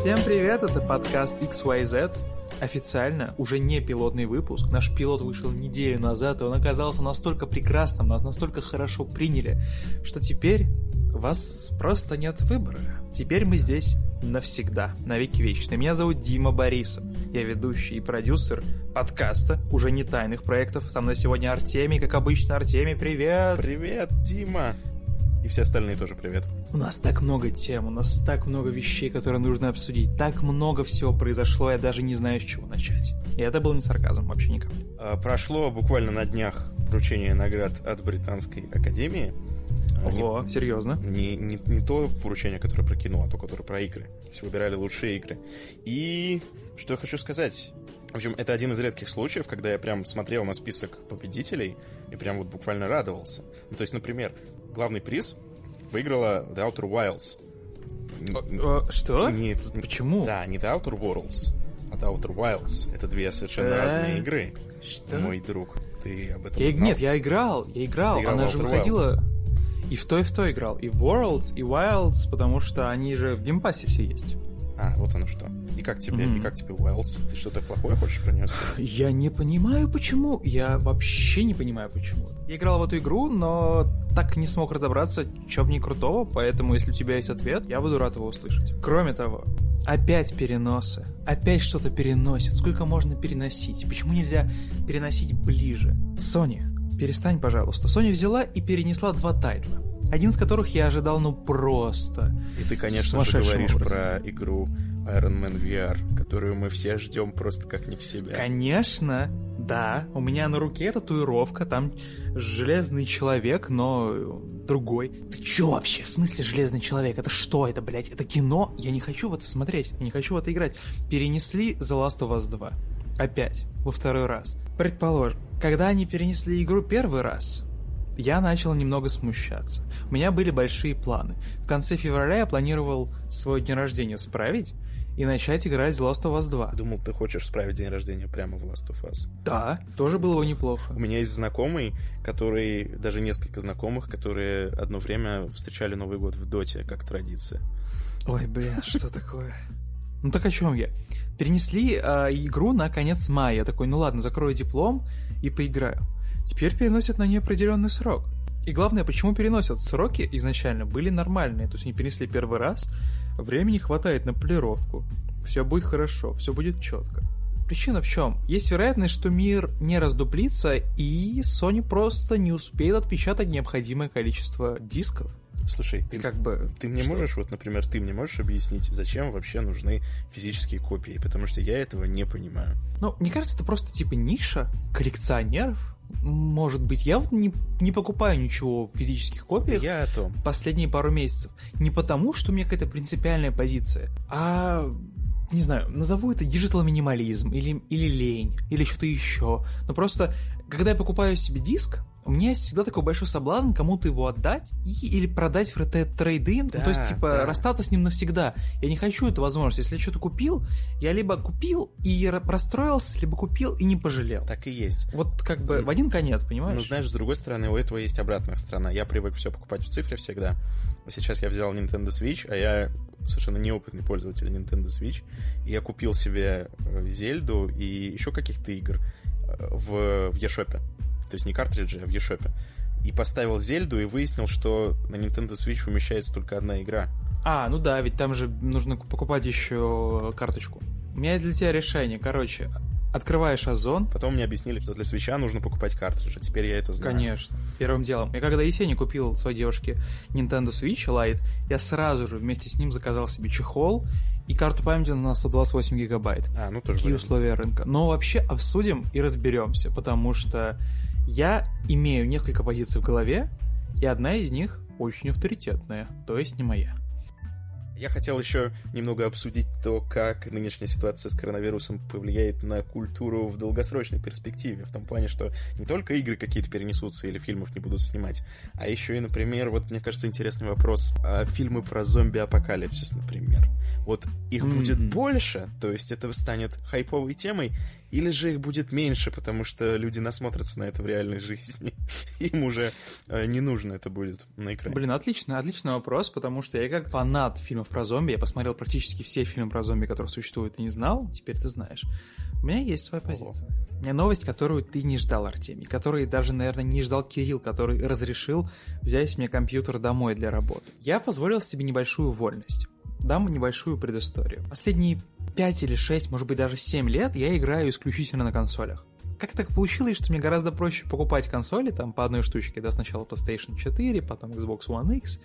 Всем привет, это подкаст XYZ. Официально, уже не пилотный выпуск. Наш пилот вышел неделю назад, и он оказался настолько прекрасным, нас настолько хорошо приняли, что теперь у вас просто нет выбора. Теперь мы здесь навсегда, навеки вечные. Меня зовут Дима Борисов. Я ведущий и продюсер подкаста, уже не тайных проектов. Со мной сегодня Артемий, как обычно. Артемий, привет! Привет, Дима! И все остальные тоже привет. У нас так много тем, у нас так много вещей, которые нужно обсудить, так много всего произошло, я даже не знаю, с чего начать. И это был не сарказм, вообще никак. А, прошло буквально на днях вручение наград от Британской Академии. Ого, не, серьезно? Не, не, не то вручение, которое про кино, а то, которое про игры. То есть выбирали лучшие игры. И что я хочу сказать. В общем, это один из редких случаев, когда я прям смотрел на список победителей и прям вот буквально радовался. Ну, то есть, например, главный приз выиграла The Outer Wilds. Э, что? Не, Почему? Да, не The Outer Worlds, а The Outer Wilds. Это две совершенно разные игры. Что? Мой друг, ты об этом я, знал? Нет, я играл, я играл. играл Она же выходила... И в то, и в то играл. И Worlds, и Wilds, потому что они же в Game Pass е все есть. А, вот оно что. И как тебе, Мгм. и как тебе Wilds? Ты что-то плохое хочешь про нее сказать? Я не понимаю, почему. Я вообще не понимаю, почему. Я играл в эту игру, но так не смог разобраться, что в ней крутого, поэтому, если у тебя есть ответ, я буду рад его услышать. Кроме того, опять переносы. Опять что-то переносит. Сколько можно переносить? Почему нельзя переносить ближе? Sony, перестань, пожалуйста. Sony взяла и перенесла два тайтла. Один из которых я ожидал, ну просто. И ты, конечно же, говоришь образом. про игру Iron Man VR, которую мы все ждем просто как не в себя. Конечно, да. У меня на руке татуировка, там железный человек, но другой. Ты чё вообще? В смысле железный человек? Это что это, блядь? Это кино? Я не хочу в это смотреть, я не хочу в это играть. Перенесли The Last of Us 2. Опять, во второй раз. Предположим, когда они перенесли игру первый раз, я начал немного смущаться. У меня были большие планы. В конце февраля я планировал свой день рождения справить и начать играть в Last of Us 2. Думал, ты хочешь справить день рождения прямо в Last of Us. Да, тоже было бы неплохо. У меня есть знакомый, который, даже несколько знакомых, которые одно время встречали Новый год в Доте, как традиция. Ой, блин, что такое? Ну так о чем я? Перенесли а, игру на конец мая. Я такой, ну ладно, закрою диплом и поиграю. Теперь переносят на неопределенный срок. И главное, почему переносят? Сроки изначально были нормальные. То есть они перенесли первый раз, времени хватает на полировку. Все будет хорошо, все будет четко. Причина в чем? Есть вероятность, что мир не раздуплится, и Sony просто не успеет отпечатать необходимое количество дисков. Слушай, ты, Как бы... ты мне что? можешь, вот, например, ты мне можешь объяснить, зачем вообще нужны физические копии? Потому что я этого не понимаю. Ну, мне кажется, это просто типа ниша коллекционеров. Может быть, я вот не, не покупаю ничего в физических копиях Я о том. последние пару месяцев. Не потому, что у меня какая-то принципиальная позиция, а не знаю, назову это digital минимализм или, или лень, или что-то еще. Но просто, когда я покупаю себе диск, у меня есть всегда такой большой соблазн кому-то его отдать и, или продать в трейдин, Да, то есть, типа, да. расстаться с ним навсегда. Я не хочу эту возможность. Если я что-то купил, я либо купил и расстроился, либо купил и не пожалел. Так и есть. Вот как бы в один конец, понимаешь? Ну, знаешь, с другой стороны, у этого есть обратная сторона. Я привык все покупать в цифре всегда. Сейчас я взял Nintendo Switch, а я совершенно неопытный пользователь Nintendo Switch. И я купил себе э, Зельду и еще каких-то игр э, в, в eShop. То есть не картриджи, а в eShop. И поставил Зельду и выяснил, что на Nintendo Switch умещается только одна игра. А, ну да, ведь там же нужно ку- покупать еще карточку. У меня есть для тебя решение. Короче, открываешь Озон. Потом мне объяснили, что для свеча нужно покупать картриджи. Теперь я это знаю. Конечно, первым делом. Я когда Есеня купил своей девушке Nintendo Switch Lite, я сразу же вместе с ним заказал себе чехол и карту памяти на 128 гигабайт. А, ну тоже Какие вариант. условия рынка. Но вообще обсудим и разберемся, потому что я имею несколько позиций в голове, и одна из них очень авторитетная, то есть не моя. Я хотел еще немного обсудить то, как нынешняя ситуация с коронавирусом повлияет на культуру в долгосрочной перспективе. В том плане, что не только игры какие-то перенесутся или фильмов не будут снимать, а еще и, например, вот мне кажется интересный вопрос, а фильмы про зомби-апокалипсис, например. Вот их Мгм. будет больше, то есть это станет хайповой темой, Или же их будет меньше, потому что люди насмотрятся на это в реальной жизни. Им уже э, не нужно это будет на экране. Блин, отлично, отличный вопрос, потому что я как фанат фильмов про зомби, я посмотрел практически все фильмы про зомби, которые существуют, и не знал, теперь ты знаешь. У меня есть своя позиция. Ого. У меня новость, которую ты не ждал, Артемий, который даже, наверное, не ждал Кирилл, который разрешил взять мне компьютер домой для работы. Я позволил себе небольшую вольность. Дам небольшую предысторию. Последние 5 или 6, может быть даже 7 лет я играю исключительно на консолях. Как так получилось, что мне гораздо проще покупать консоли, там по одной штучке, да, сначала PlayStation 4, потом Xbox One X,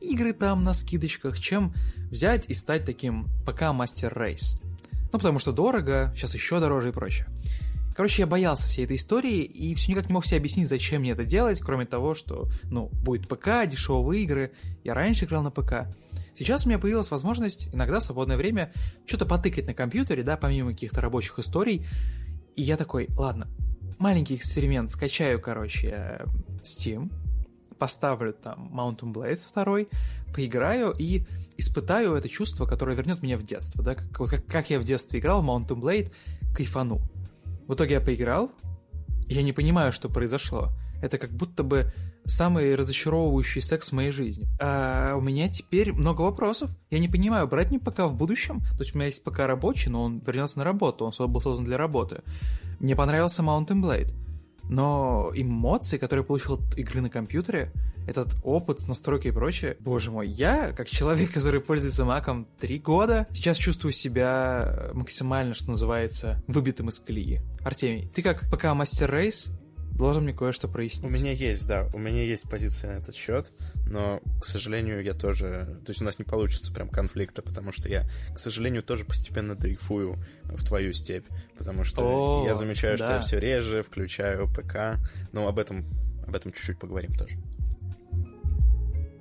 игры там на скидочках, чем взять и стать таким ПК Master Race. Ну, потому что дорого, сейчас еще дороже и прочее. Короче, я боялся всей этой истории и все никак не мог себе объяснить, зачем мне это делать, кроме того, что, ну, будет ПК, дешевые игры. Я раньше играл на ПК. Сейчас у меня появилась возможность иногда в свободное время что-то потыкать на компьютере, да, помимо каких-то рабочих историй. И я такой, ладно, маленький эксперимент, скачаю, короче, Steam, поставлю там Mountain Blade 2, поиграю и испытаю это чувство, которое вернет меня в детство, да, как, как, как я в детстве играл в Mountain Blade, кайфану. В итоге я поиграл, и я не понимаю, что произошло. Это как будто бы самый разочаровывающий секс в моей жизни. А у меня теперь много вопросов. Я не понимаю, брать мне ПК в будущем? То есть у меня есть ПК рабочий, но он вернется на работу, он был создан для работы. Мне понравился Mountain Blade. Но эмоции, которые получил от игры на компьютере, этот опыт с настройкой и прочее, боже мой, я, как человек, который пользуется маком три года, сейчас чувствую себя максимально, что называется, выбитым из колеи. Артемий, ты как ПК Мастер Рейс, должен мне кое-что прояснить. У меня есть, да, у меня есть позиция на этот счет, но, к сожалению, я тоже... То есть у нас не получится прям конфликта, потому что я, к сожалению, тоже постепенно дрейфую в твою степь, потому что О, я замечаю, да. что я все реже включаю ПК, но об этом, об этом чуть-чуть поговорим тоже.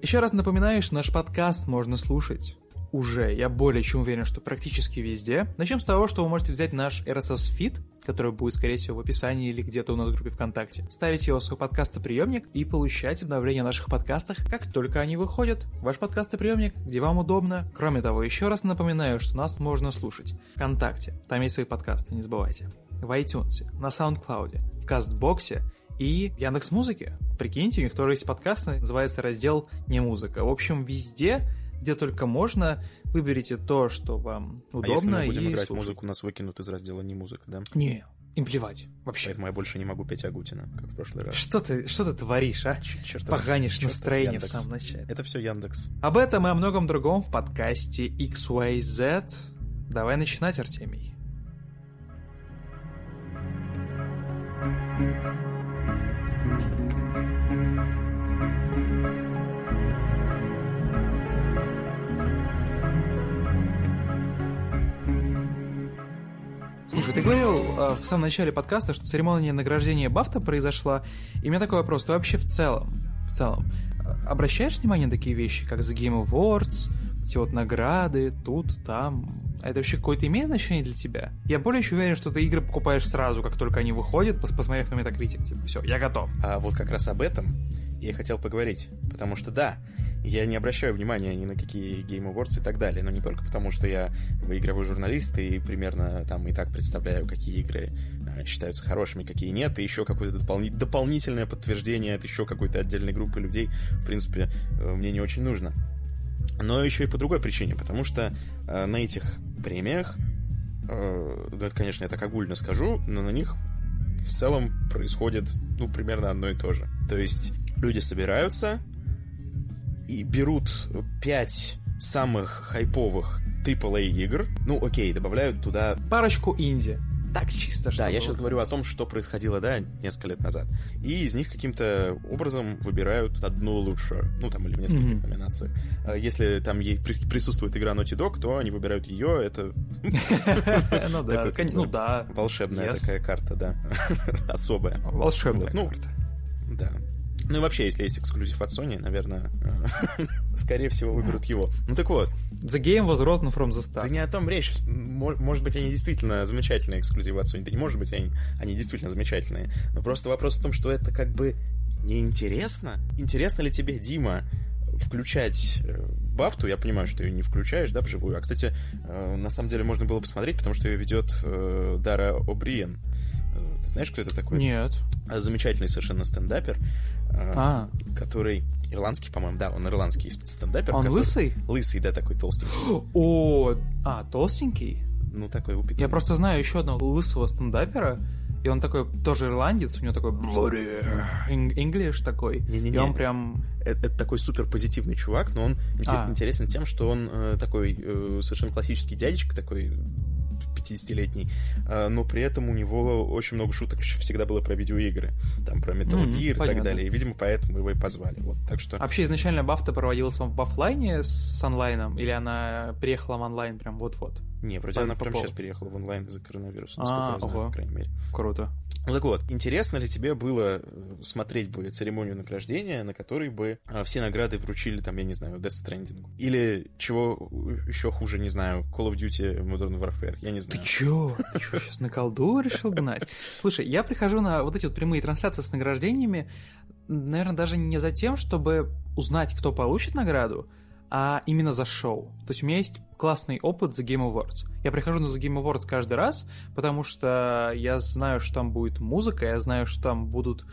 Еще раз напоминаю, что наш подкаст можно слушать уже, я более чем уверен, что практически везде. Начнем с того, что вы можете взять наш RSS feed, который будет, скорее всего, в описании или где-то у нас в группе ВКонтакте, ставить его в свой подкастоприемник и получать обновления о наших подкастах, как только они выходят. Ваш подкастоприемник, где вам удобно. Кроме того, еще раз напоминаю, что нас можно слушать ВКонтакте, там есть свои подкасты, не забывайте. В iTunes, на SoundCloud, в Кастбоксе и Яндекс Музыки. Прикиньте, у них тоже есть подкаст, называется раздел «Не музыка». В общем, везде где только можно. Выберите то, что вам удобно. А если мы будем и играть слушайте. музыку, нас выкинут из раздела «Не музыка», да? Не, им плевать. Вообще. Поэтому я больше не могу петь Агутина, как в прошлый раз. Что ты, что ты творишь, а? Черт, Поганишь чертов настроение Яндекс. в самом начале. Это все Яндекс. Об этом и о многом другом в подкасте XYZ. Давай начинать, Артемий. Слушай, ты говорил э, в самом начале подкаста, что церемония награждения Бафта произошла. И у меня такой вопрос. Ты вообще в целом, в целом, э, обращаешь внимание на такие вещи, как The Game Awards, эти вот награды, тут, там? А это вообще какое-то имеет значение для тебя? Я более еще уверен, что ты игры покупаешь сразу, как только они выходят, посмотрев на Metacritic. Типа, все, я готов. А вот как раз об этом я хотел поговорить. Потому что, да, я не обращаю внимания ни на какие Game Awards и так далее, но не только потому, что я игровой журналист и примерно там и так представляю, какие игры э, считаются хорошими, какие нет, и еще какое-то допол- дополнительное подтверждение от еще какой-то отдельной группы людей, в принципе, э, мне не очень нужно. Но еще и по другой причине, потому что э, на этих премиях, э, да, это, конечно, я так огульно скажу, но на них в целом происходит, ну, примерно одно и то же. То есть люди собираются, и берут 5 самых хайповых AAA игр, ну окей, добавляют туда... Парочку инди. Так чисто, что Да, я сейчас говорю о том, что происходило, да, несколько лет назад. И из них каким-то образом выбирают одну лучшую, ну там или в нескольких mm-hmm. номинациях. А если там ей присутствует игра Naughty Dog, то они выбирают ее, это... Ну да, ну да. Волшебная такая карта, да. Особая. Волшебная ну, карта. Да. Ну и вообще, если есть эксклюзив от Sony, наверное, э, скорее всего выберут его. Ну так вот. The game was written from the start. Да не о том речь. Может быть, они действительно замечательные эксклюзивы от Sony. Да не может быть, они, они действительно замечательные. Но просто вопрос в том, что это как бы неинтересно. Интересно ли тебе, Дима, включать э, Бафту, я понимаю, что ее не включаешь, да, вживую. А, кстати, э, на самом деле можно было посмотреть, потому что ее ведет Дара О'Бриен. Ты знаешь, кто это такой? Нет. Замечательный совершенно стендапер, э, А. который ирландский, по-моему, да, он ирландский стендапер. Он который- лысый? Лысый, да, такой толстый. О, а, толстенький? Ну, такой упитанный. Я просто знаю еще одного лысого стендапера, и он такой тоже ирландец, у него такой bloody English такой. Не-не-не. И он прям... это, это такой супер позитивный чувак, но он А. интересен тем, что он э, такой э, совершенно классический дядечка, такой 50-летний, э, но при этом у него очень много шуток вс- всегда было про видеоигры, там про Metal Gear и так понятно. далее, и, видимо, поэтому его и позвали. Вот, так что... Вообще изначально Бафта проводилась в оффлайне с онлайном, или она приехала в онлайн прям вот-вот? Не, вроде по- она прямо сейчас переехала в онлайн из-за коронавируса, А, насколько я знаю, ого. по крайней мере. Круто. Ну так вот, интересно ли тебе было э, смотреть бы церемонию награждения, на которой бы э, все награды вручили, там, я не знаю, Death Stranding? Или, чего еще хуже, не знаю, Call of Duty Modern Warfare? Я не Ты знаю. чё? Ты чё, сейчас на колду решил гнать? Слушай, я прихожу на вот эти вот прямые трансляции с награждениями, наверное, даже не за тем, чтобы узнать, кто получит награду, а именно за шоу. То есть у меня есть классный опыт за Game Awards. Я прихожу на The Game Awards каждый раз, потому что я знаю, что там будет музыка, я знаю, что там будут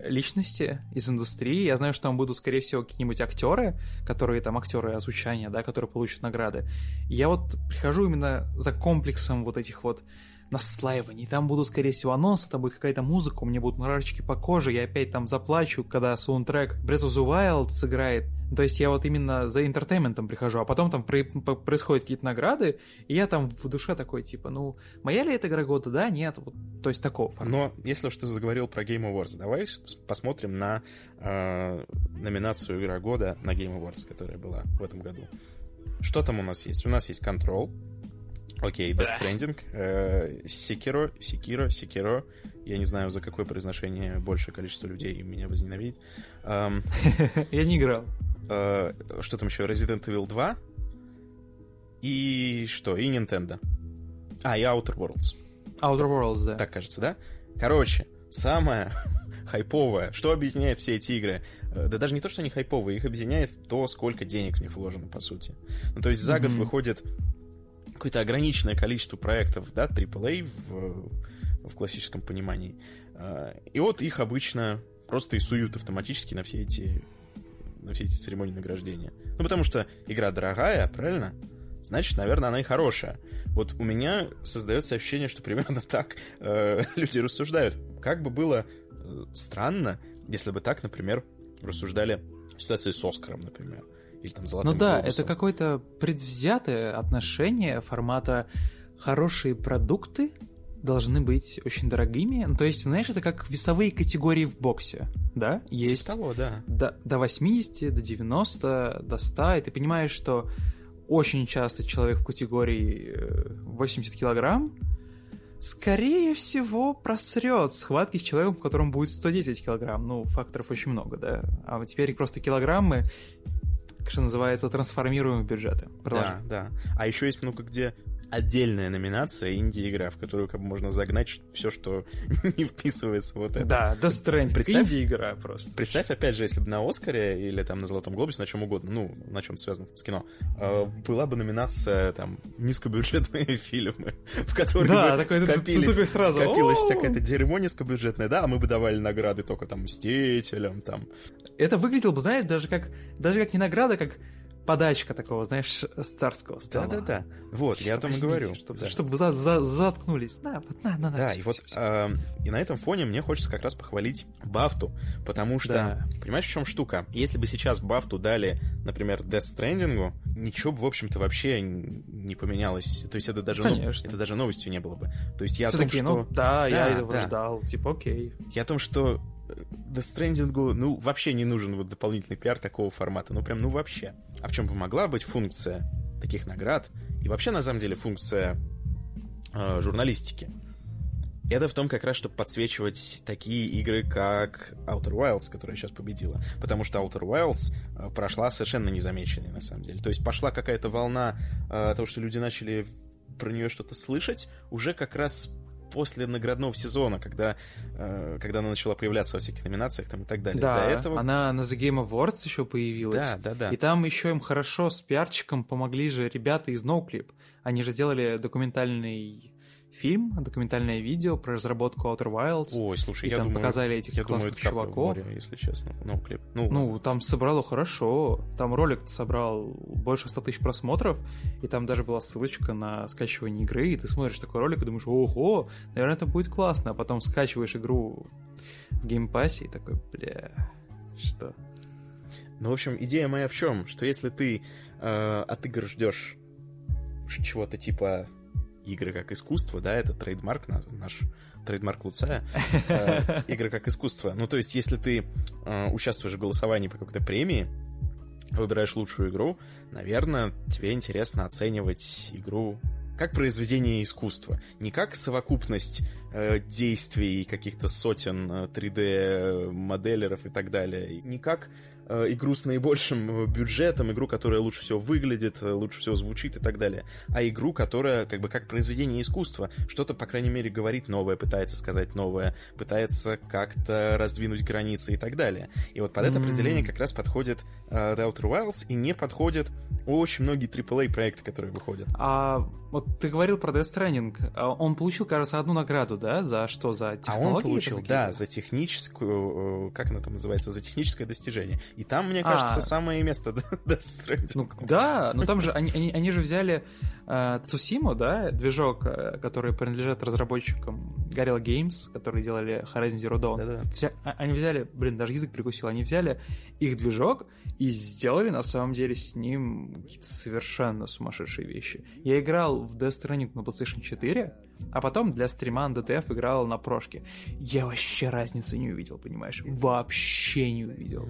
личности из индустрии. Я знаю, что там будут, скорее всего, какие-нибудь актеры, которые там актеры озвучания, да, которые получат награды. Я вот прихожу именно за комплексом вот этих вот наслаиваний. Там будут, скорее всего, анонсы, там будет какая-то музыка, у меня будут мурашечки по коже, я опять там заплачу, когда саундтрек Breath of the Wild сыграет. То есть я вот именно за интертейментом прихожу, а потом там при- по- происходят какие-то награды, и я там в душе такой, типа, ну, моя ли это игра года? Да, нет. Вот, то есть такого формата. Но если уж ты заговорил про Game Awards, давай посмотрим на э, номинацию Игра года на Game Awards, которая была в этом году. Что там у нас есть? У нас есть Control, окей, Death Stranding, э, Sekiro, Sekiro, Sekiro, я не знаю, за какое произношение большее количество людей меня возненавидит. Эм, Я не играл. Э, что там еще? Resident Evil 2. И что? И Nintendo. А, и Outer Worlds. Outer Worlds, да. Так кажется, да? Короче, самое хайповое, что объединяет все эти игры, э, да даже не то, что они хайповые, их объединяет то, сколько денег в них вложено, по сути. Ну, то есть за год выходит какое-то ограниченное количество проектов, да, AAA в, в классическом понимании. Э, И вот их обычно просто и суют автоматически на все эти на все эти церемонии награждения. Ну, потому что игра дорогая, правильно? Значит, наверное, она и хорошая. Вот у меня создается ощущение, что примерно так э, люди рассуждают. Как бы было э, странно, если бы так, например, рассуждали в ситуации с Оскаром, например. Или там Золотым Ну да, глобусом. это какое-то предвзятое отношение формата хорошие продукты должны быть очень дорогими. Ну, то есть, знаешь, это как весовые категории в боксе, да? Типа Есть того, да. до, до 80, до 90, до 100, и ты понимаешь, что очень часто человек в категории э, 80 килограмм скорее всего просрет схватки с человеком, в котором будет 110 килограмм. Ну, факторов очень много, да. А теперь просто килограммы, что называется, трансформируем в бюджеты. Продолжай. Да, да. А еще есть много где отдельная номинация инди-игра, в которую как бы можно загнать все, что не вписывается вот это. Да, Death Stranding. Представь- Инди-игра просто. Представь, опять же, если бы на Оскаре или там на Золотом Глобусе, на чем угодно, ну, на чем связано с кино, э, была бы номинация, там, низкобюджетные фильмы, в которые Да, бы такой- ты- ты скопились, такой сразу, скопилась «О!» всякая-то дерьмо низкобюджетное, да, а мы бы давали награды только там Мстителям, там. Это выглядело бы, знаешь, даже как, даже как не награда, как подачка такого, знаешь, с царского стола. Да-да-да. Вот, я о том и Чисто говорю. Чтобы, Да. чтобы за- за- заткнулись. Да, вот на, на, на. Да, всё, и вот всё. э, и на этом фоне мне хочется как раз похвалить Бафту, потому что, Да. понимаешь, в чем штука? Если бы сейчас Бафту дали, например, Death Stranding, ничего бы, в общем-то, вообще не поменялось. То есть это даже, ну, Конечно. это даже новостью не было бы. То есть я о Все том, такие, что... ну да, я Да, этого да. ждал. Типа, окей. Я о том, что Death Stranding, ну, вообще не нужен вот дополнительный пиар такого формата. Ну, прям, ну, вообще. А в чем бы могла быть функция таких наград? И вообще, на самом деле, функция э, журналистики. Это в том как раз, чтобы подсвечивать такие игры, как Outer Wilds, которая сейчас победила. Потому что Outer Wilds э, прошла совершенно незамеченной, на самом деле. То есть пошла какая-то волна э, того, что люди начали про нее что-то слышать, уже как раз после наградного сезона, когда, э, когда она начала появляться во всяких номинациях там и так далее. Да, До этого... она на The Game Awards еще появилась. Да, да, да. И там еще им хорошо с пиарчиком помогли же ребята из NoClip. Они же сделали документальный фильм, документальное видео про разработку Outer Wilds. Ой, слушай, и я там думаю, показали этих я классных думаю, чуваков. море, если честно. Ну, клип. Ну, Ну, там собрало хорошо. Там ролик собрал больше 100 тысяч просмотров, и там даже была ссылочка на скачивание игры, и ты смотришь такой ролик и думаешь, ого, наверное, это будет классно, а потом скачиваешь игру в Game Pass е и такой, бля, что? Ну, в общем, идея моя в чем? Что если ты э, от игр ждешь чего-то типа игры как искусство, да, это trademark, наш, trademark Луцая, э, игры как искусство. Ну, то есть, если ты э, участвуешь в голосовании по какой-то премии, выбираешь лучшую игру, наверное, тебе интересно оценивать игру как произведение искусства, не как совокупность э, действий каких-то сотен э, 3D-моделеров и так далее, не как э, игру с наибольшим бюджетом, игру, которая лучше всего выглядит, э, лучше всего звучит и так далее, а игру, которая как бы как произведение искусства, что-то, по крайней мере, говорит новое, пытается сказать новое, пытается как-то раздвинуть границы и так далее. И вот под это М. определение как раз подходит э, The Outer Wilds и не подходит очень многие AAA проекты, которые выходят. А вот ты говорил про Death Stranding, а он получил, кажется, одну награду, да? За что? За А технологии? он получил, да, за техническую, э, как она там называется, за техническое достижение. И там, мне кажется, А. самое место Stranding. Ну, да, но там же они, они, они же взяли э, Цусиму, да, движок, э, который принадлежит разработчикам Gorilla Games, которые делали Horizon Zero Dawn. Да-да. То есть, а- Они взяли, блин, даже язык прикусил, они взяли их движок и сделали на самом деле с ним какие-то совершенно сумасшедшие вещи. Я играл в Death Stranding на PlayStation 4, а потом для стрима на DTF играл на прошке. Я вообще разницы не увидел, понимаешь? Вообще не увидел.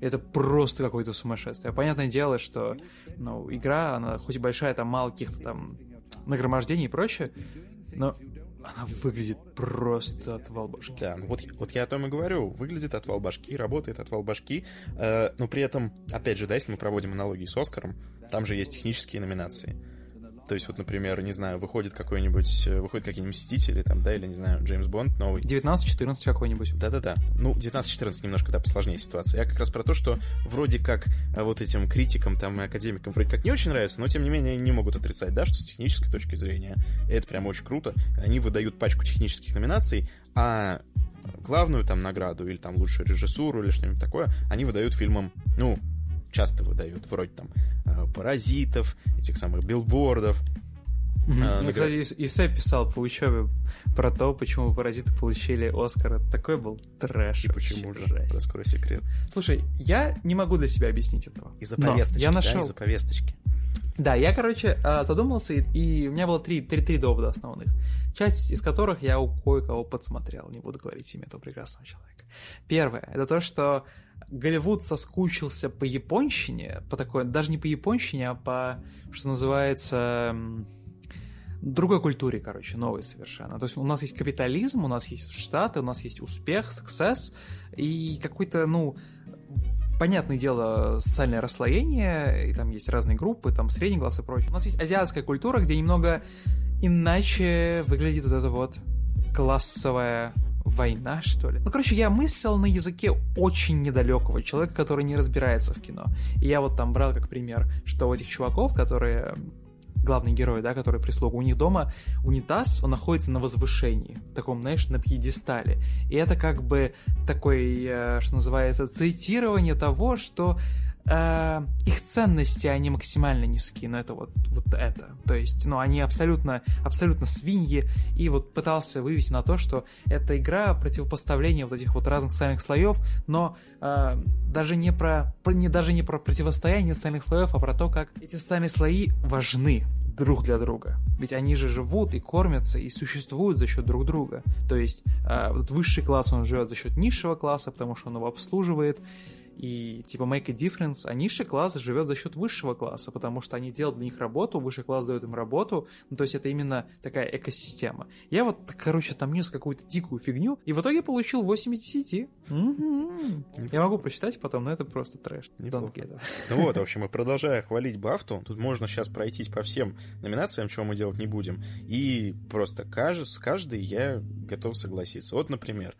Это просто какое-то сумасшествие. Понятное дело, что ну, игра, она хоть и большая, там мало каких-то там нагромождений и прочее, но она выглядит просто отвал башки. Да, ну вот, вот я о том и говорю. Выглядит отвал башки, работает отвал башки, э, но при этом, опять же, да, если мы проводим аналогии с Оскаром, там же есть технические номинации. То есть, вот, например, не знаю, выходит какой-нибудь, э, выходят какие-нибудь Мстители, там, да, или, не знаю, Джеймс Бонд новый. 19-14 какой-нибудь. Да-да-да. Ну, 19-14 немножко, да, посложнее ситуация. Я как раз про то, что вроде как а, вот этим критикам там и академикам вроде как не очень нравится, но тем не менее они не могут отрицать, да, что с технической точки зрения это прям очень круто. Они выдают пачку технических номинаций, а главную там награду или там лучшую режиссуру или что-нибудь такое они выдают фильмам, ну, часто выдают, вроде там э, «Паразитов», этих самых билбордов, Мне, награ- кстати, Ис- Исай писал по учебе про то, почему паразиты получили Оскар. Такой был трэш. и почему же, жесть. раскрой секрет. Слушай, я не могу для себя объяснить этого. Из-за повесточки, Я да, нашел. из-за повесточки. Да, я, короче, а, задумался, и у меня было три, три, три довода основных. Часть из которых я у кое-кого подсмотрел. Не буду говорить имя этого прекрасного человека. Первое, это то, что Голливуд соскучился по японщине, по такой, даже не по японщине, а по, что называется, другой культуре, короче, новой совершенно. То есть у нас есть капитализм, у нас есть Штаты, у нас есть успех, success, и какой-то, ну, понятное дело, социальное расслоение, и там есть разные группы, там средний класс и прочее. У нас есть азиатская культура, где немного иначе выглядит вот эта вот классовая война, что ли. Ну, короче, я мыслил на языке очень недалекого человека, который не разбирается в кино. И я вот там брал как пример, что у этих чуваков, которые главные герои, да, которые прислуга, у них дома унитаз, он находится на возвышении, таком, знаешь, на пьедестале. И это как бы такой, э, что называется, цитирование того, что э, их ценности, они максимально низкие, но это вот, вот это. То есть, ну, они абсолютно, абсолютно свиньи, и вот пытался вывести на то, что это игра противопоставления вот этих вот разных социальных слоев, но э, даже не про, про- не, даже не про противостояние социальных слоев, а про то, как эти социальные слои важны друг для друга. Ведь они же живут и кормятся, и существуют за счет друг друга. То есть э, вот высший класс, он живет за счет низшего класса, потому что он его обслуживает, И типа make a difference, а низший класс живет за счет высшего класса, потому что они делают для них работу, высший класс дает им работу, ну то есть это именно такая экосистема. Я вот, короче, там нес какую-то дикую фигню, и в итоге получил 8 из 10. Я могу прочитать потом, но это просто трэш. Ну вот, в общем, и продолжая хвалить Бафту, тут можно сейчас пройтись по всем номинациям, чего мы делать не будем, и просто кажется, с каждой я готов согласиться. Вот, например,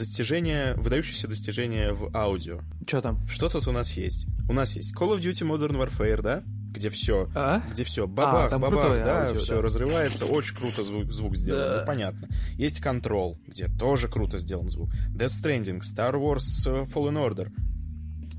достижения, выдающиеся достижения в аудио. Что там? Что тут у нас есть? У нас есть Call of Duty Modern Warfare, да? Где все, а? где все, бабах, а, бабах, да, аудио, все да. разрывается, очень круто звук, звук сделан, да. ну, понятно. Есть Control, где тоже круто сделан звук. Death Stranding, Star Wars э, Fallen Order,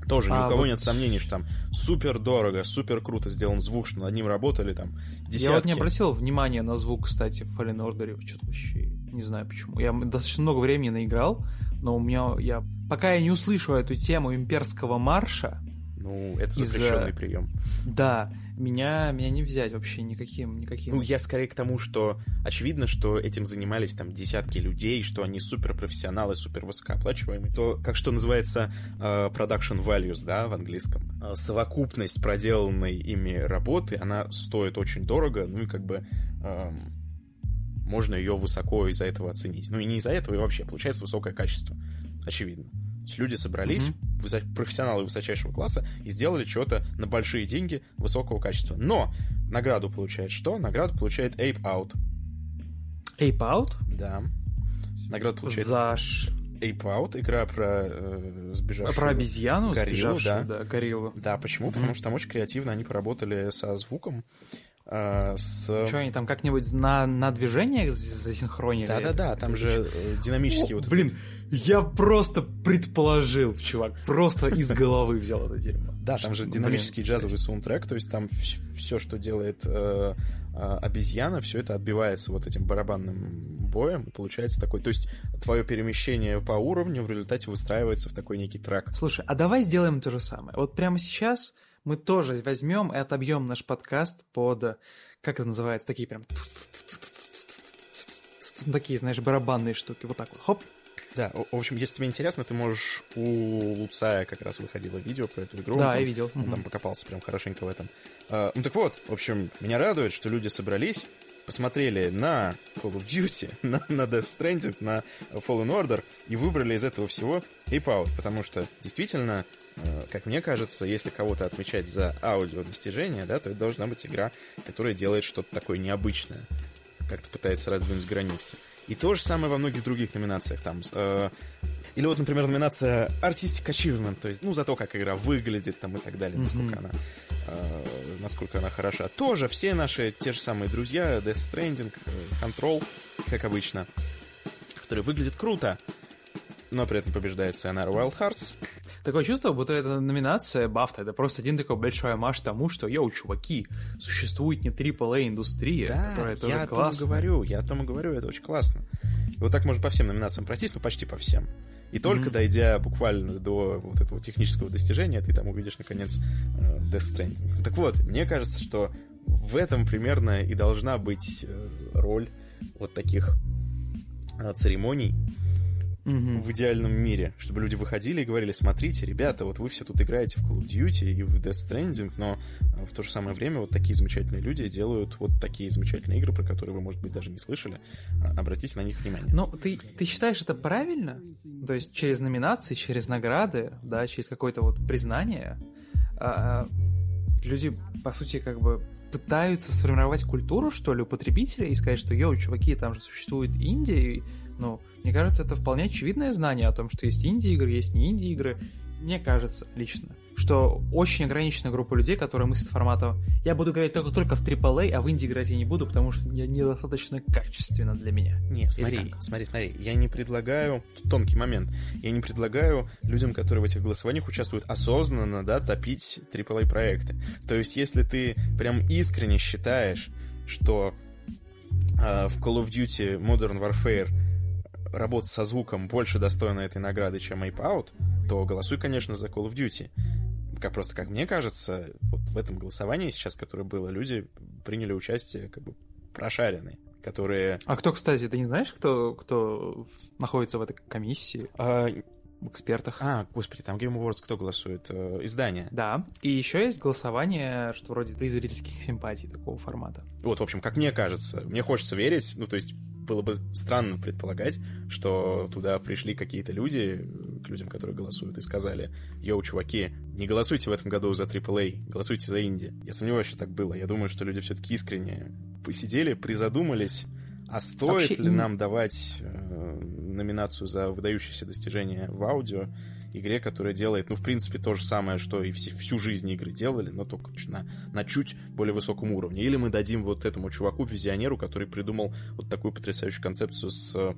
тоже ни а, у кого вот... нет сомнений, что там супер дорого, супер круто сделан звук, что над ним работали там десятки. Я вот не обратил внимания на звук, кстати, в Fallen Order, что-то вообще не знаю почему. Я достаточно много времени наиграл, но у меня, я, пока я не услышу эту тему имперского марша, ну, это запрещенный из... прием. Да, меня, меня не взять вообще никаким, никаким. Ну, я скорее к тому, что очевидно, что этим занимались там десятки людей, что они суперпрофессионалы, супер высокооплачиваемые. То, как что называется uh, production values, да, в английском. Uh, совокупность проделанной ими работы, она стоит очень дорого, ну и как бы... Uh, можно ее высоко из-за этого оценить. Ну и не из-за этого, и вообще получается высокое качество. Очевидно. Люди собрались, mm-hmm. высо- профессионалы высочайшего класса, и сделали что-то на большие деньги высокого качества. Но награду получает что? Награду получает Ape Out. Ape Out? Да. Награду получает... За... Ape Out, игра про э, сбежавшую... Про обезьяну, гориллу, да. да, гориллу. Да, почему? Mm-hmm. Потому что там очень креативно они поработали со звуком, а, с... Что они там как-нибудь на, на движениях засинхронили? Да-да-да, там же э, динамические вот... Блин, я просто предположил, чувак, просто из головы взял это дерьмо. Да, там же динамический джазовый саундтрек, то есть там все, что делает э, а, обезьяна, все это отбивается вот этим барабанным боем, и получается такой... То есть твое перемещение по уровню в результате выстраивается в такой некий трек. Слушай, а давай сделаем то же самое. Вот прямо сейчас мы тоже возьмем и отобьем наш подкаст под, как это называется, такие прям такие, знаешь, барабанные штуки, вот так вот, хоп. Да, в общем, если тебе интересно, ты можешь у Луцая как раз выходило видео про эту игру. Да, там, я видел. Он там покопался прям хорошенько в этом. А, ну так вот, в общем, меня радует, что люди собрались, посмотрели на Call of Duty, на, на Death Stranding, на Fallen Order и выбрали из этого всего Ape Out, потому что действительно Э, как мне кажется, если кого-то отмечать за аудио достижения, да, то это должна быть игра, которая делает что-то такое необычное, как-то пытается раздвинуть границы. И то же самое во многих других номинациях. Там, э, или вот, например, номинация Artistic Achievement, то есть, ну, за то, как игра выглядит там и так далее, насколько mm-hmm. она э, насколько она хороша. Тоже все наши те же самые друзья, Death Stranding, э, Control, как обычно, которые выглядят круто, но при этом побеждает Sayonara Wild Hearts, Такое чувство, будто эта номинация Бафта, это просто один такой большой амаш тому, что, йоу, чуваки, существует не AAA индустрия, да, которая тоже я классная. о том и говорю, я о том и говорю, это очень классно. И вот так можно по всем номинациям пройтись, ну почти по всем. И только mm-hmm. дойдя буквально до вот этого технического достижения, ты там увидишь, наконец, э, Death Stranding. Так вот, мне кажется, что в этом примерно и должна быть э, роль вот таких э, церемоний, угу. в идеальном мире, чтобы люди выходили и говорили, смотрите, ребята, вот вы все тут играете в Call of Duty и в Death Stranding, но э, в то же самое время вот такие замечательные люди делают вот такие замечательные игры, про которые вы, может быть, даже не слышали. А, обратите на них внимание. Но ты, ты считаешь это правильно? То есть через номинации, через награды, да, через какое-то вот признание а, а люди, по сути, как бы пытаются сформировать культуру, что ли, у потребителей и сказать, что, йоу, чуваки, там же существует Индия, ну, мне кажется, это вполне очевидное знание о том, что есть инди-игры, есть не инди-игры. Мне кажется, лично, что очень ограниченная группа людей, которые мыслят формата «я буду играть только, только в AAA, а в инди играть я не буду, потому что не, недостаточно качественно для меня». Не, смотри, смотри, смотри, я не предлагаю, тонкий момент, я не предлагаю людям, которые в этих голосованиях участвуют осознанно, да, топить AAA проекты. То есть, если ты прям искренне считаешь, что э, в Call of Duty Modern Warfare работа со звуком больше достойна этой награды, чем Ape Out, то голосуй, конечно, за Call of Duty. Как просто, как мне кажется, вот в этом голосовании сейчас, которое было, люди приняли участие как бы прошаренные, которые... А кто, кстати, ты не знаешь, кто, кто находится в этой комиссии? А, в экспертах. А, господи, там Game Awards кто голосует? Э, издание. Да. И еще есть голосование, что вроде при зрительских симпатий такого формата. Вот, в общем, как мне кажется, мне хочется верить, ну, то есть было бы странно предполагать, что туда пришли какие-то люди, к людям, которые голосуют, и сказали, йоу, чуваки, не голосуйте в этом году за AAA, голосуйте за инди. Я сомневаюсь, что так было. Я думаю, что люди все-таки искренне посидели, призадумались, а стоит Вообще, ли нам давать э, номинацию за выдающиеся достижения в аудио игре, которая делает, ну, в принципе, то же самое, что и все, всю жизнь игры делали, но только на, на чуть более высоком уровне. Или мы дадим вот этому чуваку, визионеру, который придумал вот такую потрясающую концепцию с э,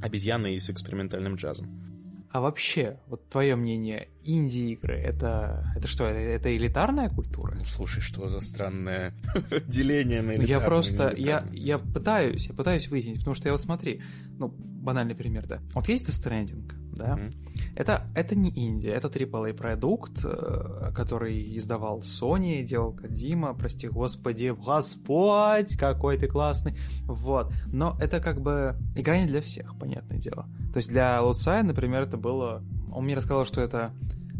обезьяной и с экспериментальным джазом. А вообще, вот твое мнение, инди-игры, это, это что, это, это элитарная культура? Ну, слушай, что за странное деление на элитарную Я просто, я, я пытаюсь, я пытаюсь выяснить, потому что я вот смотри, ну, банальный пример, да. Вот есть Stranding, да? Mm-hmm. Это, это не Индия, это AAA продукт, э, который издавал Sony, делал Кадима, прости господи, Господь, какой ты классный. Вот. Но это как бы игра не для всех, понятное дело. То есть для Луцая, например, это было... Он мне рассказал, что это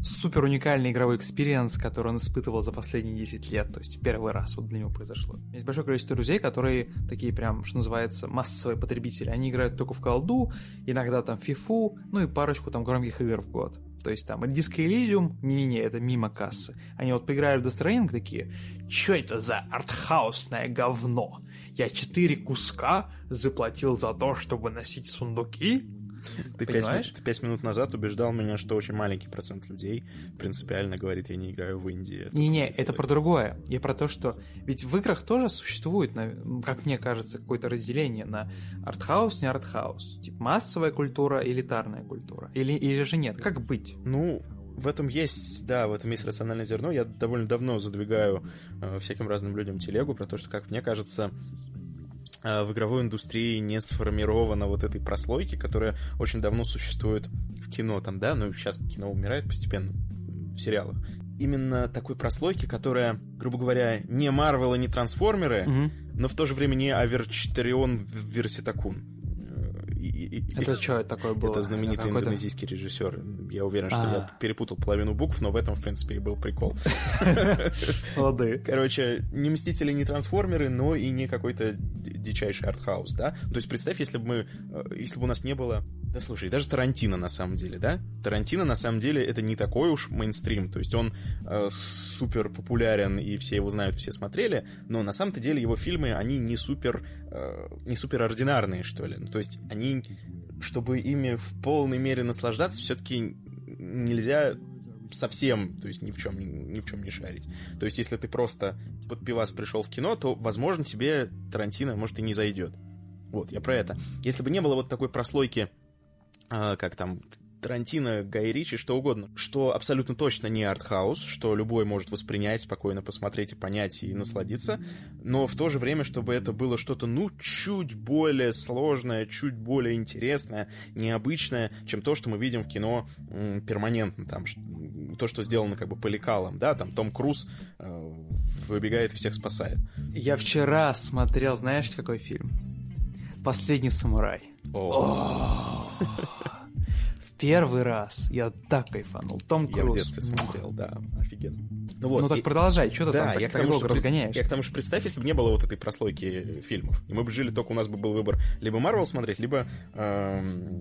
супер уникальный игровой experience, который он испытывал за последние 10 лет, то есть в первый раз вот для него произошло. Есть большое количество друзей, которые такие прям, что называется, массовые потребители. Они играют только в колду, иногда там фифу, ну и парочку там громких игр в год. То есть там Disco Elysium, не-не-не, это мимо кассы. Они вот поиграли в Death Stranding такие, что это за артхаусное говно? Я четыре куска заплатил за то, чтобы носить сундуки, ты пять, пять минут назад убеждал меня, что очень маленький процент людей принципиально говорит, я не играю в Индии. Не-не, это про другое. Я про то, что ведь в играх тоже существует, как мне кажется, какое-то разделение на артхаус, не артхаус. Типа массовая культура, элитарная культура. Или, или же нет? Как быть? Ну, в этом есть, да, в этом есть рациональное зерно. Я довольно давно задвигаю э, всяким разным людям телегу про то, что, как мне кажется, в игровой индустрии не сформирована вот этой прослойки, которая очень давно существует в кино там, да, ну сейчас кино умирает постепенно в сериалах. Именно такой прослойки, которая, грубо говоря, не Марвел и не Трансформеры, угу. но в то же время не Аверчтарион Верситакун это что такое было? Это знаменитый это индонезийский режиссер. Я уверен, что я а. перепутал половину букв, но в этом, в принципе, и был прикол. Лады. Короче, не Мстители, не Трансформеры, но и не какой-то дичайший артхаус, да? То есть представь, если бы мы, э, если бы у нас не было... Да слушай, даже Тарантино на самом деле, да? Тарантино на самом деле это не такой уж мейнстрим, то есть он э, супер популярен и все его знают, все смотрели, но на самом-то деле его фильмы, они не супер, э, не супер ординарные, что ли. Ну, то есть они чтобы ими в полной мере наслаждаться, все-таки нельзя совсем, то есть ни в чем ни в чем не шарить. То есть если ты просто под пивас пришел в кино, то, возможно, тебе Тарантино, может, и не зайдет. Вот, я про это. Если бы не было вот такой прослойки, э, как там Тарантино, Гай Ричи, что угодно, что абсолютно точно не артхаус, что любой может воспринять, спокойно посмотреть и понять и насладиться, но в то же время, чтобы это было что-то, ну, чуть более сложное, чуть более интересное, необычное, чем то, что мы видим в кино м, перманентно, там, то, что сделано как бы по лекалам, да, там Том Круз э, выбегает и всех спасает. Я вчера смотрел, знаешь, какой фильм? «Последний самурай». О первый раз я так кайфанул. Том Круз. Я в детстве смотрел, да, офигенно. Ну, вот, ну так и... продолжай, что ты да, там я так, так долго разгоняешь? Я к тому, что представь, если бы не было вот этой прослойки фильмов, и мы бы жили только, у нас бы был выбор либо Марвел смотреть, либо эм,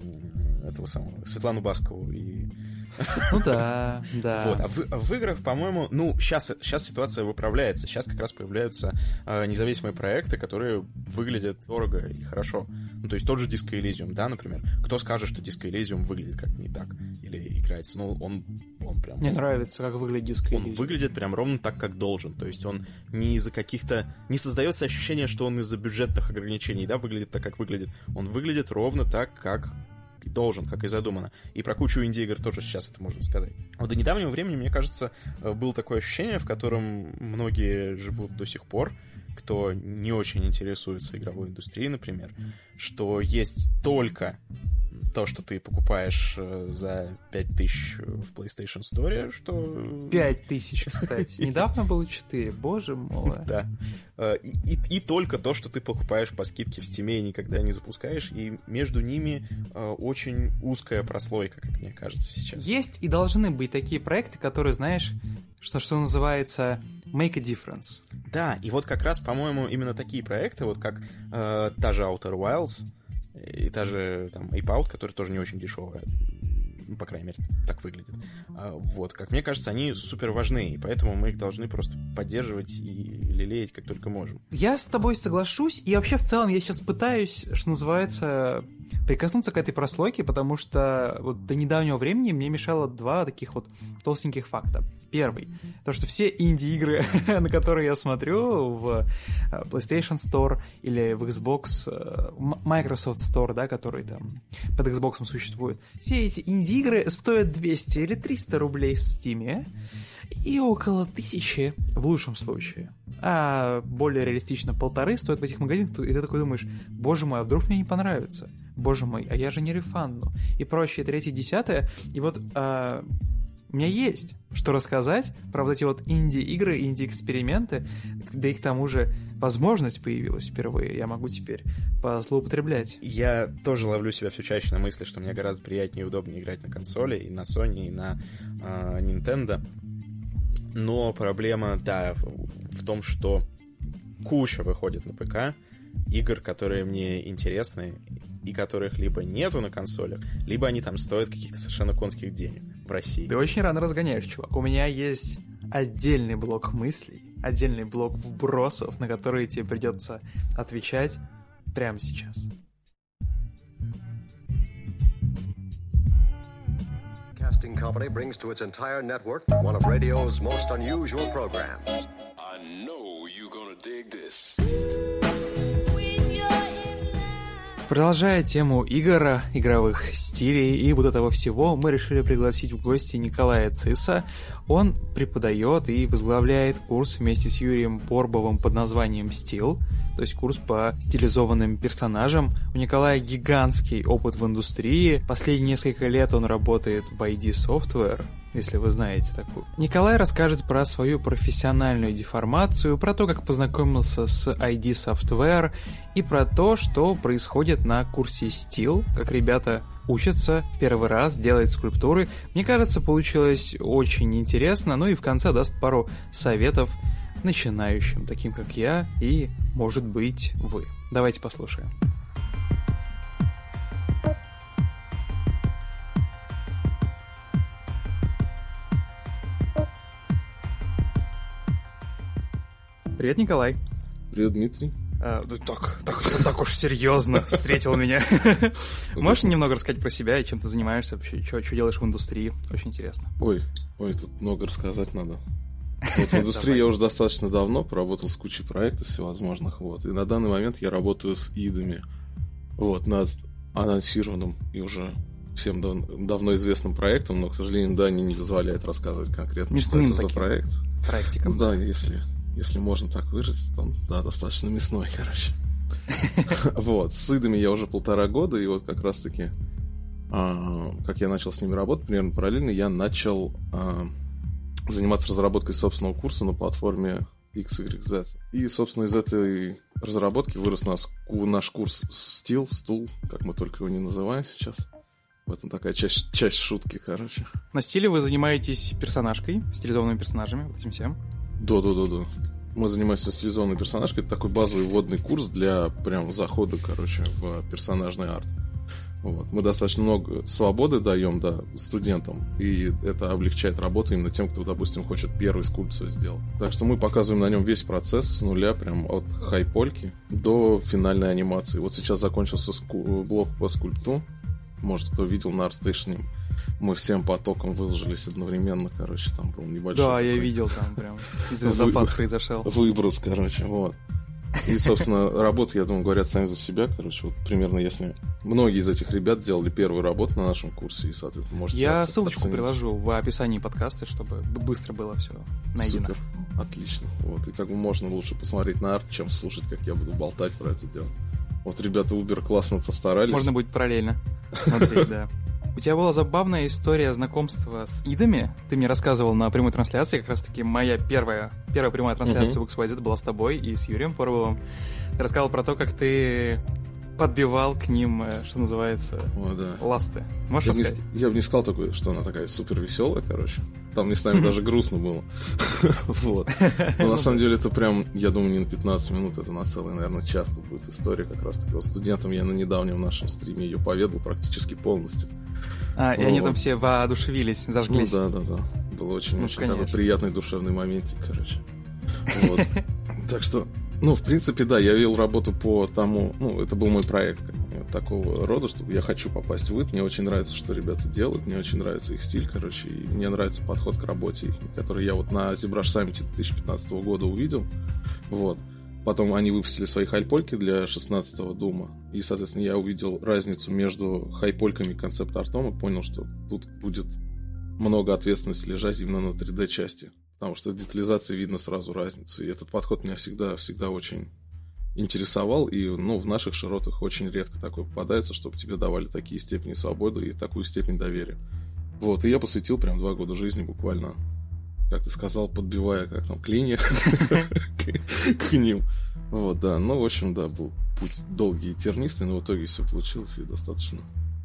этого самого, Светлану Баскову и ну да, да. Вот. А в, а в играх, по-моему, ну, сейчас, сейчас ситуация выправляется. Сейчас как раз появляются э, независимые проекты, которые выглядят дорого и хорошо. Ну, то есть тот же Disco Elysium, да, например. Кто скажет, что Disco Elysium выглядит как не так? Или играется? Ну, он, он прям... Мне он, нравится, как выглядит Disco Elysium. Он выглядит прям ровно так, как должен. То есть он не из-за каких-то... Не создается ощущение, что он из-за бюджетных ограничений, да, выглядит так, как выглядит. Он выглядит ровно так, как должен, как и задумано. И про кучу инди-игр тоже сейчас это можно сказать. Вот до недавнего времени, мне кажется, э, было такое ощущение, в котором многие живут до сих пор, кто не очень интересуется игровой индустрией, например, что есть только то, что ты покупаешь э, за 5000 в PlayStation Store, что... 5000, кстати. Недавно было 4, боже мой. Да. Э, и, и, и только то, что ты покупаешь по скидке в Steam и никогда не запускаешь, и между ними э, очень узкая прослойка, как мне кажется сейчас. Есть и должны быть такие проекты, которые, знаешь, что, что называется make a difference. Да, и вот как раз, по-моему, именно такие проекты, вот как э, та же Outer Wilds, и та же там Ape Out, которая тоже не очень дешевая, ну, по крайней мере, так выглядит. А, вот, как мне кажется, они супер важны, и поэтому мы их должны просто поддерживать и лелеять как только можем. Я с тобой соглашусь, и вообще в целом я сейчас пытаюсь, что называется, прикоснуться к этой прослойке, потому что вот до недавнего времени мне мешало два таких вот толстеньких факта. Первый, то что все инди-игры, на которые я смотрю в э, PlayStation Store или в Xbox, э, Microsoft Store, да, который там под Xbox существует, все эти инди-игры стоят 200 или 300 рублей в Steam и около тысячи в лучшем случае. А более реалистично полторы стоят в этих магазинах, и ты такой думаешь, боже мой, а вдруг мне не понравится? Боже мой, а я же не рефанну. И прочее, третье, десятое. И вот а, у меня есть что рассказать про вот эти вот инди-игры, инди-эксперименты, да и к тому же возможность появилась впервые, я могу теперь злоупотреблять. Я тоже ловлю себя все чаще на мысли, что мне гораздо приятнее и удобнее играть на консоли, и на Sony, и на э, Nintendo. Но проблема, да, в том, что куча выходит на ПК, игр, которые мне интересны, и которых либо нету на консолях, либо они там стоят каких-то совершенно конских денег в России. Ты очень рано разгоняешь, чувак. У меня есть отдельный блок мыслей, отдельный блок вбросов, на которые тебе придется отвечать прямо сейчас. Casting Company brings to its entire network one of radio's most unusual programs. I know you're gonna dig this. Продолжая тему игр, игровых стилей и вот этого всего, мы решили пригласить в гости Николая Циса. Он преподает и возглавляет курс вместе с Юрием Борбовым под названием «Стил», то есть курс по стилизованным персонажам. У Николая гигантский опыт в индустрии. Последние несколько лет он работает в ID Software, если вы знаете такую. Николай расскажет про свою профессиональную деформацию, про то, как познакомился с ID Software и про то, что происходит на курсе Steel, как ребята учатся в первый раз делать скульптуры. Мне кажется, получилось очень интересно, ну и в конце даст пару советов начинающим, таким как я и, может быть, вы. Давайте послушаем. Привет, Николай. Привет, Дмитрий. А, ну, так, так, так уж серьезно встретил меня. Можешь немного рассказать про себя и чем ты занимаешься вообще, что, что делаешь в индустрии? Очень интересно. Ой, ой, тут много рассказать надо. Вот в индустрии я уже достаточно давно поработал с кучей проектов всевозможных, вот. И на данный момент я работаю с идами, вот, над анонсированным и уже всем дав- давно известным проектом, но, к сожалению, да, они не позволяют рассказывать конкретно, Мясным что это за проект. Проектиком. Да, если, если можно так выразиться, там, да, достаточно мясной, короче. Вот, с идами я уже полтора года, и вот как раз-таки, а, как я начал с ними работать, примерно параллельно, я начал а, заниматься разработкой собственного курса на платформе XYZ. И, собственно, из этой разработки вырос наш, наш курс стил, стул, как мы только его не называем сейчас. В этом такая часть, часть шутки, короче. На стиле вы занимаетесь персонажкой, стилизованными персонажами, вот этим всем? Да-да-да-да. Мы занимаемся стилизованной персонажкой. Это такой базовый вводный курс для прям захода, короче, в персонажный арт. Вот. Мы достаточно много свободы даем да, студентам, и это облегчает работу именно тем, кто, допустим, хочет первую скульптуру сделать. Так что мы показываем на нем весь процесс с нуля, прям от хайпольки до финальной анимации. Вот сейчас закончился ску- блок по скульпту. Может, кто видел на ArtStation, мы всем потоком выложились одновременно, короче, там был небольшой... Да, я видел там прям, звездопад произошел. Выброс, короче, вот. И, собственно, работы, я думаю, говорят сами за себя. Короче, вот примерно если... Многие из этих ребят делали первую работу на нашем курсе, и, соответственно, можете... Я ссылочку оценить. приложу в описании подкаста, чтобы быстро было все найдено. Супер, отлично. Вот, и как бы можно лучше посмотреть на арт, чем слушать, как я буду болтать про это дело. Вот ребята Uber классно постарались. Можно будет параллельно. смотреть, да. У тебя была забавная история знакомства с идами. Ты мне рассказывал на прямой трансляции, как раз-таки моя первая, первая прямая трансляция uh-huh. в XYZ была с тобой и с Юрием Поровым. Ты рассказывал про то, как ты подбивал к ним, э, что называется, О, да. ласты. Можешь я рассказать? Не, я бы не сказал такое, что она такая супер веселая, короче. Там не с нами даже грустно было. Вот. Но на самом деле это прям, я думаю, не на 15 минут, это на целый, наверное, час тут будет история как раз-таки. Вот студентам я на недавнем нашем стриме ее поведал практически полностью. А, и они там все воодушевились, зажглись. Ну да, да, да. Был очень-очень ну, приятный душевный моментик, короче. Вот. Так что ну, в принципе, да, я вел работу по тому, ну, это был мой проект такого рода, чтобы я хочу попасть в ИТ, мне очень нравится, что ребята делают, мне очень нравится их стиль, короче, и мне нравится подход к работе, который я вот на ZBrush Summit 2015 года увидел, вот. Потом они выпустили свои хайпольки для 16-го Дума, и, соответственно, я увидел разницу между хайпольками и концепт-артом и понял, что тут будет много ответственности лежать именно на 3D-части потому что в детализации видно сразу разницу. И этот подход меня всегда, всегда очень интересовал, и ну, в наших широтах очень редко такое попадается, чтобы тебе давали такие степени свободы и такую степень доверия. Вот, и я посвятил прям два года жизни буквально, как ты сказал, подбивая, как там, клинья к ним. Вот, да, ну, в общем, да, был путь долгий и тернистый, но в итоге все получилось и достаточно,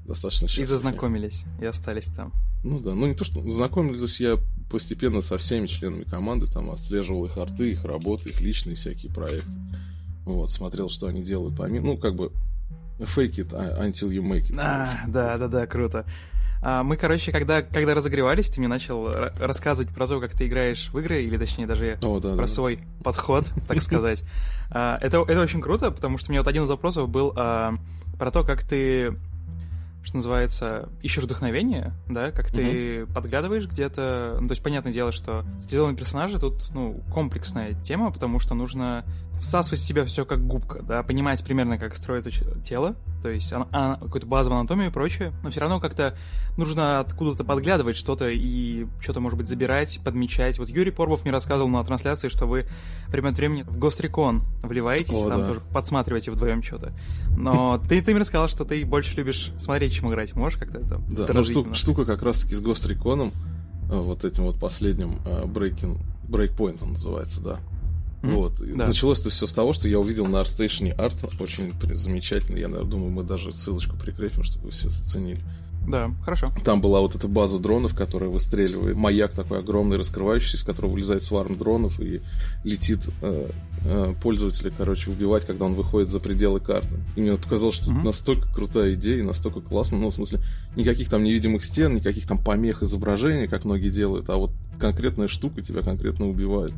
достаточно счастливо. И зазнакомились, и остались там. Ну да, ну не то, что знакомились я постепенно со всеми членами команды, там отслеживал их арты, их работы, их личные всякие проекты. Вот, смотрел, что они делают помимо, ну, как бы fake it until you make it. А, да, да, да, круто. А, мы, короче, когда, когда разогревались, ты мне начал рассказывать про то, как ты играешь в игры, или точнее даже О, да, про да, свой подход, так сказать. А, это, это очень круто, потому что у меня вот один из вопросов был а, про то, как ты что называется, ищешь вдохновение, да, как ты угу. подглядываешь где-то. Ну, то есть, понятное дело, что стилизованные персонажи тут, ну, комплексная тема, потому что нужно всасывать в себя все как губка, да, понимать примерно, как строится тело, то есть а, а, какую-то базовую анатомию и прочее, но все равно как-то нужно откуда-то подглядывать что-то и что-то, может быть, забирать, подмечать. Вот Юрий Порбов мне рассказывал на трансляции, что вы время от времени в Гострикон вливаетесь, О, там да. тоже подсматриваете вдвоем что-то. Но ты, ты мне рассказал, что ты больше любишь смотреть, чем играть. Можешь как-то это Да, ну, штука, штука как раз-таки с Гостриконом, э, вот этим вот последним uh, breaking, breakpoint он называется, да. Вот. Да. Началось это все с того, что я увидел на ArtStation арт, очень замечательный. Я наверное, думаю, мы даже ссылочку прикрепим, чтобы вы все заценили. Да, хорошо. Там была вот эта база дронов, которая выстреливает, маяк такой огромный, раскрывающийся, из которого вылезает сварм дронов и летит э, э, пользователя, короче, убивать, когда он выходит за пределы карты. И мне показалось, что mm-hmm. это настолько крутая идея настолько классно. Ну, в смысле, никаких там невидимых стен, никаких там помех изображения, как многие делают, а вот конкретная штука тебя конкретно убивает.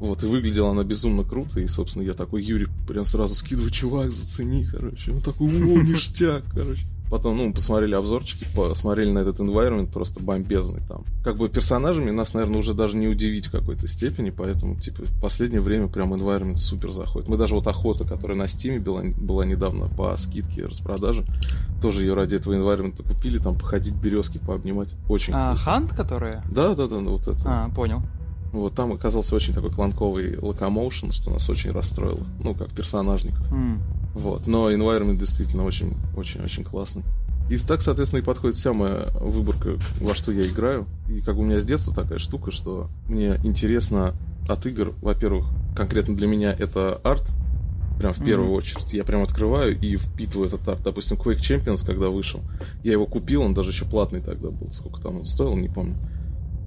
Вот, и выглядела она безумно круто, и, собственно, я такой, Юрий, прям сразу скидываю, чувак, зацени, короче. Он такой, о, ништяк, короче. Потом, ну, посмотрели обзорчики, посмотрели на этот environment, просто бомбезный там. Как бы персонажами нас, наверное, уже даже не удивить в какой-то степени, поэтому, типа, в последнее время прям environment супер заходит. Мы даже вот охота, которая на Steam была, была недавно по скидке распродажи, тоже ее ради этого environment купили, там, походить березки, пообнимать. Очень А, Хант, которая? Да, да, да, ну, вот это. А, понял. Вот там оказался очень такой кланковый локомоушен, что нас очень расстроило. Ну, как персонажников. Mm. Вот. Но environment действительно очень, очень, очень классный. И так, соответственно, и подходит вся моя выборка, во что я играю. И как у меня с детства такая штука, что мне интересно от игр, во-первых, конкретно для меня это арт, прям в первую mm-hmm. очередь. Я прям открываю и впитываю этот арт. Допустим, Quake Champions, когда вышел, я его купил, он даже еще платный тогда был. Сколько там он стоил, не помню.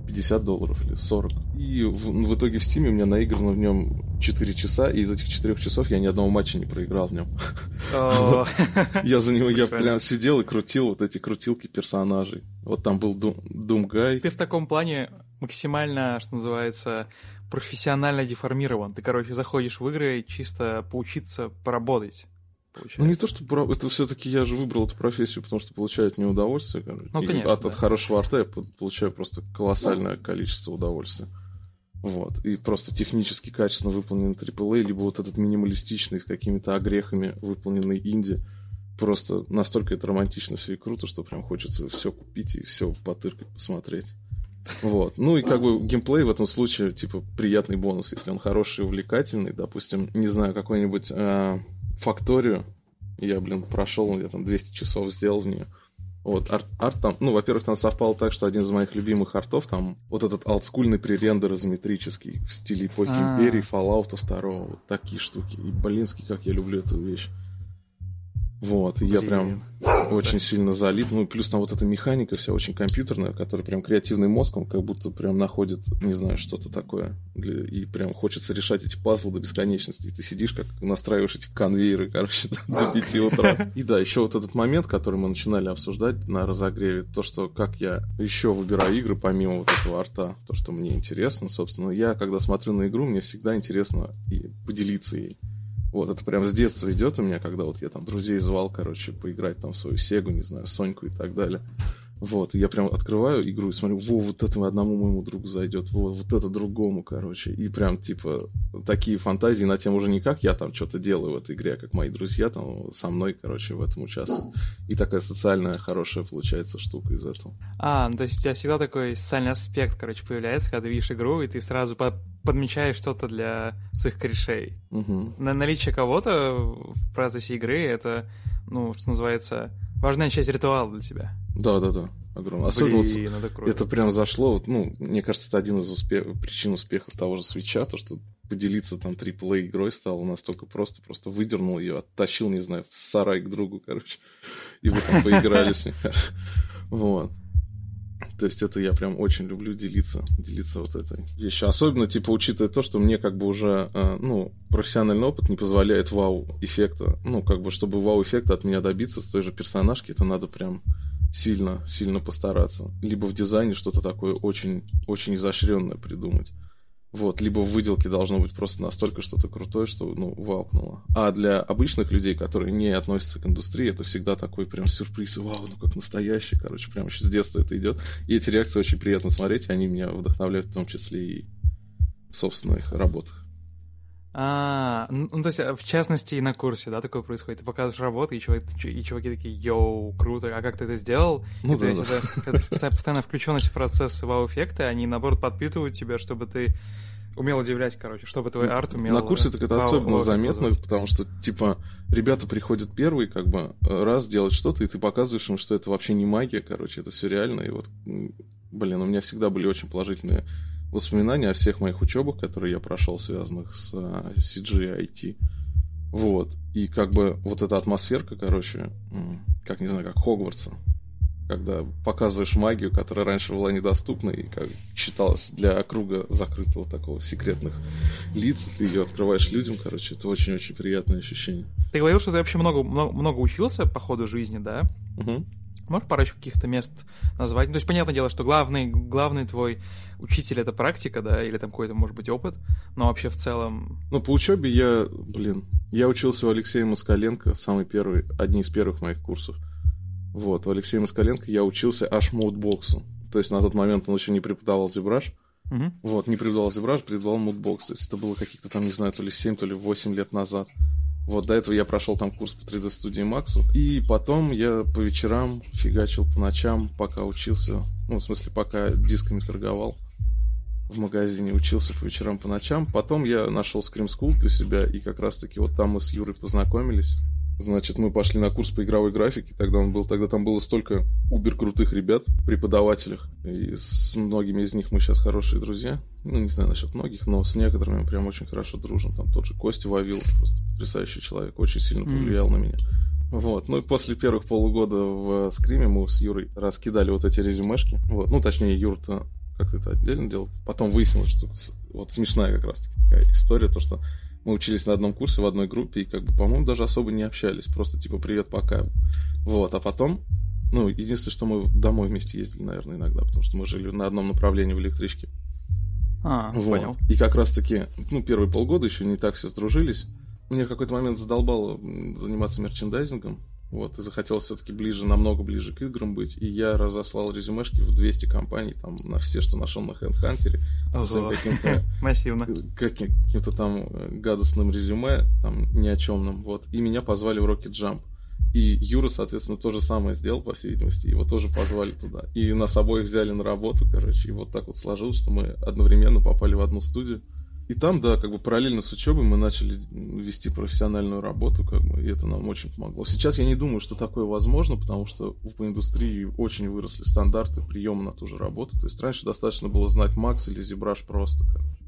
50 долларов или 40. И в, в итоге в Steam у меня наиграно в нем 4 часа, и из этих 4 часов я ни одного матча не проиграл в нем. Я за него, я прям сидел и крутил вот эти крутилки персонажей. Вот там был Думгай. Ты в таком плане максимально, что называется, профессионально деформирован. Ты, короче, заходишь в игры чисто поучиться поработать получается. Ну не то, что это все-таки я же выбрал эту профессию, потому что получаю от нее удовольствие. Ну, конечно, от, да. от хорошего арта я получаю просто колоссальное количество удовольствия. Вот. И просто технически качественно выполненный AAA, либо вот этот минималистичный с какими-то огрехами выполненный инди. Просто настолько это романтично все и круто, что прям хочется все купить и все потыркать, посмотреть. Вот. Ну и как бы геймплей в этом случае, типа, приятный бонус, если он хороший и увлекательный. Допустим, не знаю, какой-нибудь э, факторию. Я, блин, прошел, я там 200 часов сделал в нее. Вот, арт, арт там, ну, во-первых, там совпало так, что один из моих любимых артов, там вот этот олдскульный пререндер изометрический в стиле эпохи А. Империи, Fallout 2, вот такие штуки. И, блинский, как я люблю эту вещь. Вот, и я Блин. прям очень сильно залип. Ну, плюс там вот эта механика вся очень компьютерная, которая прям креативный мозг, он как будто прям находит, не знаю, что-то такое. Для- И прям хочется решать эти пазлы до бесконечности. И ты сидишь, как настраиваешь эти конвейеры, короче, до 5 утра. И да, еще вот этот момент, который мы начинали обсуждать на разогреве, то, что как я еще выбираю игры помимо вот этого арта, то, что мне интересно, собственно. Я, когда смотрю на игру, мне всегда интересно и поделиться ей. Вот, это прям с детства идет у меня, когда вот я там друзей звал, короче, поиграть там в свою Сегу, не знаю, Соньку и так далее. Вот, я прям открываю игру и смотрю, во, вот это одному моему другу зайдет, во, вот это другому, короче. И прям, типа, такие фантазии на тему уже не как я там что-то делаю в этой игре, а как мои друзья там со мной, короче, в этом участвуют. И такая социальная хорошая получается штука из этого. А, ну то есть у тебя всегда такой социальный аспект, короче, появляется, когда ты видишь игру, и ты сразу по- подмечаешь что-то для своих корешей. Мгм. На наличие кого-то в процессе игры это, ну, что называется, важная часть ритуала для тебя. Да-да-да, огромное. Особенно вот это круто. Это прям зашло. Вот, Ну, мне кажется, это один из успе- причин успехов того же свеча, то, что поделиться там AAA игрой стало настолько просто, просто выдернул ее, оттащил, не знаю, в сарай к другу, короче, и вы там поиграли с ним. Вот. То есть это я прям очень люблю делиться, делиться вот этой вещью. Особенно, типа, учитывая то, что мне как бы уже, э, ну, профессиональный опыт не позволяет вау-эффекта. Ну, как бы, чтобы вау-эффекта от меня добиться с той же персонажки, это надо прям сильно, сильно постараться. Либо в дизайне что-то такое очень, очень изощренное придумать. Вот, либо в выделке должно быть просто настолько что-то крутое, что, ну, ваукнуло. А для обычных людей, которые не относятся к индустрии, это всегда такой прям сюрприз. Вау, ну как настоящий, короче, прям еще с детства это идет. И эти реакции очень приятно смотреть, и они меня вдохновляют в том числе и в собственных работах. А, ну, ну, то есть, а, в частности, и на курсе, да, такое происходит. Ты показываешь работу, и чуваки, и чуваки такие, йоу, круто, а как ты это сделал? Ну И то да, есть, да. это, постоянно- включенность в процесс вау-эффекта, они, наоборот, подпитывают тебя, чтобы ты умел удивлять, короче, чтобы твой арт умел... На курсе так это вау- особенно вау-эффект заметно, вызывать. потому что, типа, ребята приходят первые, как бы, э, раз делать что-то, и ты показываешь им, что это вообще не магия, короче, это все реально. И вот, блин, у меня всегда были очень положительные воспоминания о всех моих учебах, которые я прошел, связанных с CG и IT. Вот. И как бы вот эта атмосферка, короче, как, не знаю, как Хогвартса, когда показываешь магию, которая раньше была недоступна и как считалась для круга закрытого такого секретных лиц, ты ее открываешь людям, короче, это очень-очень приятное ощущение. Ты говорил, что ты вообще много, много, много учился по ходу жизни, да? Мгм. Можешь парочку каких-то мест назвать? Ну, то есть, понятное дело, что главный, главный твой учитель — это практика, да, или там какой-то, может быть, опыт, но вообще в целом... Ну, по учебе я, блин, я учился у Алексея Москаленко, самый первый, одни из первых моих курсов. Вот, у Алексея Москаленко я учился аж мудбоксу. То есть на тот момент он еще не преподавал зебраж. Мгм. Вот, не преподавал зебраж, преподавал мудбокс. То есть это было каких-то там, не знаю, то ли 7, то ли 8 лет назад. Вот, до этого я прошел там курс по 3D-студии Максу. И потом я по вечерам фигачил по ночам, пока учился. Ну, в смысле, пока дисками торговал в магазине, учился по вечерам, по ночам. Потом я нашел Scream School для себя, и как раз-таки вот там мы с Юрой познакомились. Значит, мы пошли на курс по игровой графике, тогда он был, тогда там было столько убер крутых ребят, преподавателях, и с многими из них мы сейчас хорошие друзья. Ну, не знаю насчет многих, но с некоторыми прям очень хорошо дружим. Там тот же Костя Вавилов, просто потрясающий человек, очень сильно повлиял на меня. Вот. Ну и после первых полугода в скриме мы с Юрой раскидали вот эти резюмешки. Вот. Ну, точнее, Юр-то как-то это отдельно делал. Потом выяснилось, что вот смешная как раз таки такая история, то, что мы учились на одном курсе в одной группе и, как бы, по-моему, даже особо не общались. Просто типа привет, пока. Вот. А потом, ну, единственное, что мы домой вместе ездили, наверное, иногда, потому что мы жили на одном направлении в электричке. А, Вот. понял. И как раз-таки, ну, первые полгода еще не так все сдружились. Мне в какой-то момент задолбало заниматься мерчендайзингом. Вот, и захотелось все-таки ближе, намного ближе к играм быть. И я разослал резюмешки в 200 компаний, там, на все, что нашел на HandHunter, каким-то Массивно. каким- каким-то там э, гадостным резюме, там, ни о чемном, вот. И меня позвали в Rocket Jump. И Юра, соответственно, то же самое сделал, по всей видимости, его тоже позвали туда. И нас обоих взяли на работу, короче, и вот так вот сложилось, что мы одновременно попали в одну студию. И там, да, как бы параллельно с учебой мы начали вести профессиональную работу, как бы, и это нам очень помогло. Сейчас я не думаю, что такое возможно, потому что в индустрии очень выросли стандарты приема на ту же работу. То есть раньше достаточно было знать Макс или Зебраш просто, короче.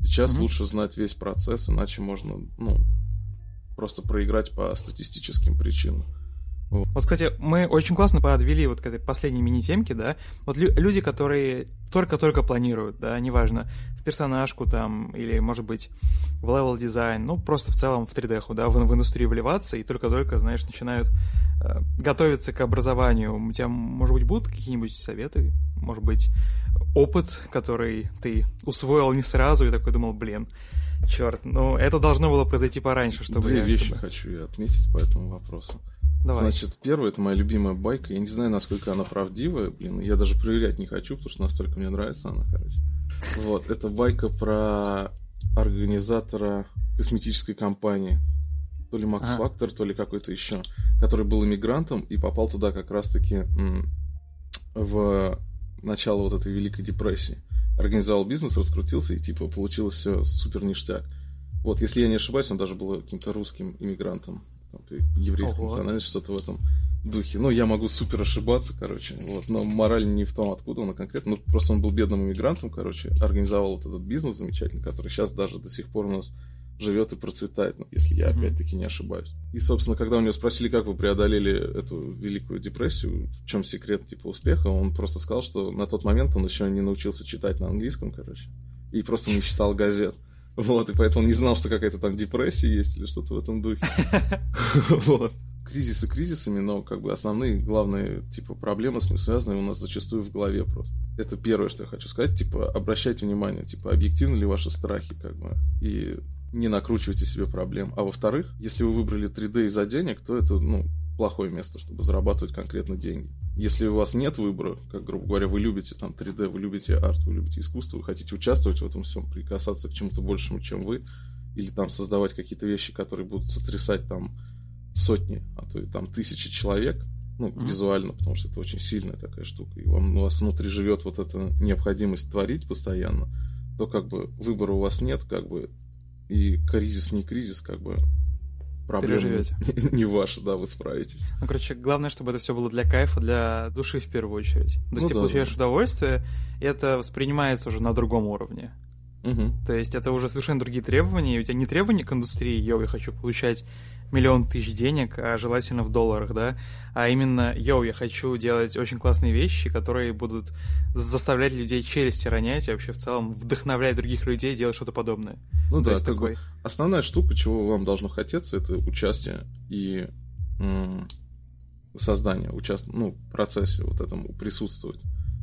Сейчас mm-hmm. лучше знать весь процесс, иначе можно, ну, просто проиграть по статистическим причинам. Вот, кстати, мы очень классно подвели вот к этой последней мини-темке, да. Вот лю- люди, которые только-только планируют, да, неважно, в персонажку там, или, может быть, в level design, ну, просто в целом в 3D, да, в, в индустрию вливаться, и только-только, знаешь, начинают э, готовиться к образованию. У тебя, может быть, будут какие-нибудь советы? Может быть, опыт, который ты усвоил не сразу и такой думал, блин, черт, ну, это должно было произойти пораньше, чтобы... Две я, вещи чтобы... хочу я отметить по этому вопросу. Давай. Значит, первое, это моя любимая байка. Я не знаю, насколько она правдивая, блин. Я даже проверять не хочу, потому что настолько мне нравится она, короче. Вот, это байка про организатора косметической компании. То ли Макс ага. Фактор, то ли какой-то еще. Который был иммигрантом и попал туда как раз-таки в начало вот этой Великой депрессии. Организовал бизнес, раскрутился и типа получилось все супер ништяк. Вот, если я не ошибаюсь, он даже был каким-то русским иммигрантом еврейской Ого. национальности, что-то в этом духе. Ну, я могу супер ошибаться, короче, вот, но мораль не в том, откуда он конкретно, ну, просто он был бедным иммигрантом, короче, организовал вот этот бизнес замечательный, который сейчас даже до сих пор у нас живет и процветает, ну, если я mm-hmm. опять-таки не ошибаюсь. И, собственно, когда у него спросили, как вы преодолели эту великую депрессию, в чем секрет типа успеха, он просто сказал, что на тот момент он еще не научился читать на английском, короче, и просто не читал газет. Вот, и поэтому не знал, что какая-то там депрессия есть или что-то в этом духе. Вот. Кризисы кризисами, но как бы основные, главные, типа, проблемы с ним связаны у нас зачастую в голове просто. Это первое, что я хочу сказать, типа, обращайте внимание, типа, объективны ли ваши страхи, как бы, и не накручивайте себе проблем. А во-вторых, если вы выбрали 3D из-за денег, то это, ну, плохое место, чтобы зарабатывать конкретно деньги. Если у вас нет выбора, как, грубо говоря, вы любите там 3D, вы любите арт, вы любите искусство, вы хотите участвовать в этом всем, прикасаться к чему-то большему, чем вы, или там создавать какие-то вещи, которые будут сотрясать там сотни, а то и там тысячи человек, ну, mm-hmm. визуально, потому что это очень сильная такая штука, и вам, у вас внутри живет вот эта необходимость творить постоянно, то как бы выбора у вас нет, как бы, и кризис не кризис, как бы проблемы Переживете. не ваши, да, вы справитесь. Ну, короче, главное, чтобы это все было для кайфа, для души в первую очередь. То есть ну, ты да, получаешь да. удовольствие, и это воспринимается уже на другом уровне. Угу. То есть это уже совершенно другие требования, и у тебя не требования к индустрии, йоу, я хочу получать миллион тысяч денег, а желательно в долларах, да, а именно, йоу, я хочу делать очень классные вещи, которые будут заставлять людей челюсти ронять и вообще в целом вдохновлять других людей делать что-то подобное. Ну То да, такой... основная штука, чего вам должно хотеться, это участие и создание, участвовать, ну, в процессе вот этому присутствовать.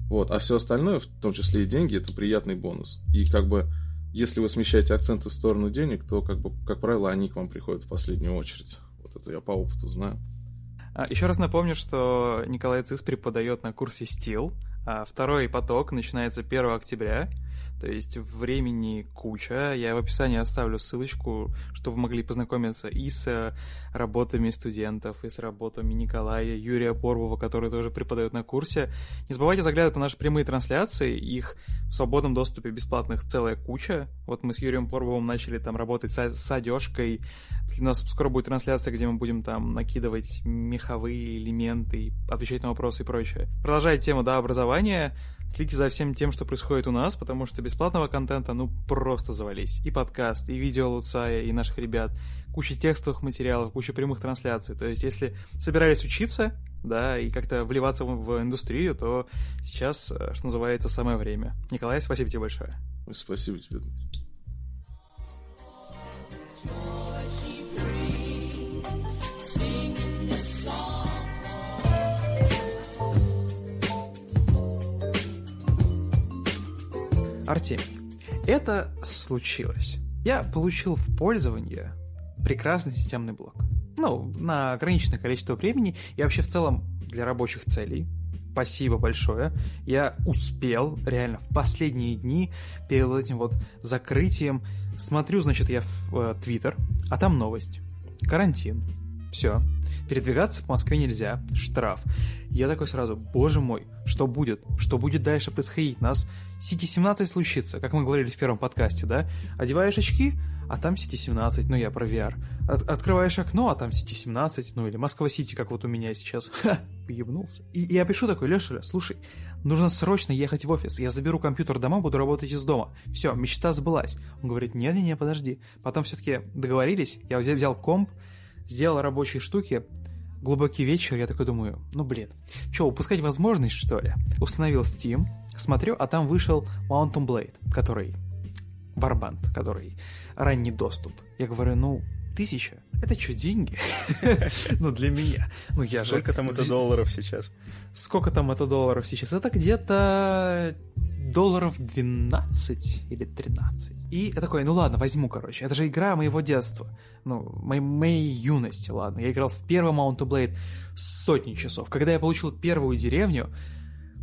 Вот, а все остальное, в том числе и деньги, это приятный бонус. И как бы если вы смещаете акценты в сторону денег, то, как бы, как правило, они к вам приходят в последнюю очередь. Вот это я по опыту знаю. А, Еще раз напомню, что Николай Цис преподает на курсе Steel. А второй поток начинается 1 октября. То есть времени куча. Я в описании оставлю ссылочку, чтобы вы могли познакомиться и с работами студентов, и с работами Николая, Юрия Порвова, который тоже преподает на курсе. Не забывайте заглядывать на наши прямые трансляции. Их в свободном доступе бесплатных целая куча. Вот мы с Юрием Порвовым начали там работать с, с одежкой. У нас скоро будет трансляция, где мы будем там накидывать меховые элементы, отвечать на вопросы и прочее. Продолжая тему, да, образования. Следите за всем тем, что происходит у нас, потому что бесплатного контента, ну, просто завались. И подкаст, и видео Луцая, и наших ребят, куча текстовых материалов, куча прямых трансляций. То есть, если собирались учиться, да, и как-то вливаться в, в индустрию, то сейчас, э, что называется, самое время. Николай, спасибо тебе большое. Спасибо тебе, Дмитрий. Артемий, это случилось. Я получил в пользование прекрасный системный блок. Ну, на ограниченное количество времени и вообще в целом для рабочих целей. Спасибо большое. Я успел, реально, в последние дни перед этим вот закрытием. Смотрю, значит, я в э, Твиттер, а там новость. Карантин. Все. Передвигаться в Москве нельзя. Штраф. Я такой сразу, боже мой, что будет? Что будет дальше происходить? Нас Сити-17 случится, как мы говорили в первом подкасте, да? Одеваешь очки, а там Сити-17, ну я про VR. От открываешь окно, а там Сити-17, ну или Москва-Сити, как вот у меня сейчас. Ха, поебнулся. И, я пишу такой, Леша, слушай, нужно срочно ехать в офис. Я заберу компьютер дома, буду работать из дома. Все, мечта сбылась. Он говорит, не-не-не, подожди. Потом все-таки договорились, я взял комп, сделал рабочие штуки, глубокий вечер, я такой думаю, ну блин, что, упускать возможность, что ли? Установил Steam, смотрю, а там вышел Mountain Blade, который Warband, который ранний доступ. Я говорю, ну, тысяча, это что, деньги? ну, для меня. Ну, я Сколько там это долларов сейчас? Сколько там это долларов сейчас? Это где-то долларов 12 или 13. И я такой, ну ладно, возьму, короче. Это же игра моего детства. Ну, моей, моей юности, ладно. Я играл в первый Mount Blade сотни часов. Когда я получил первую деревню,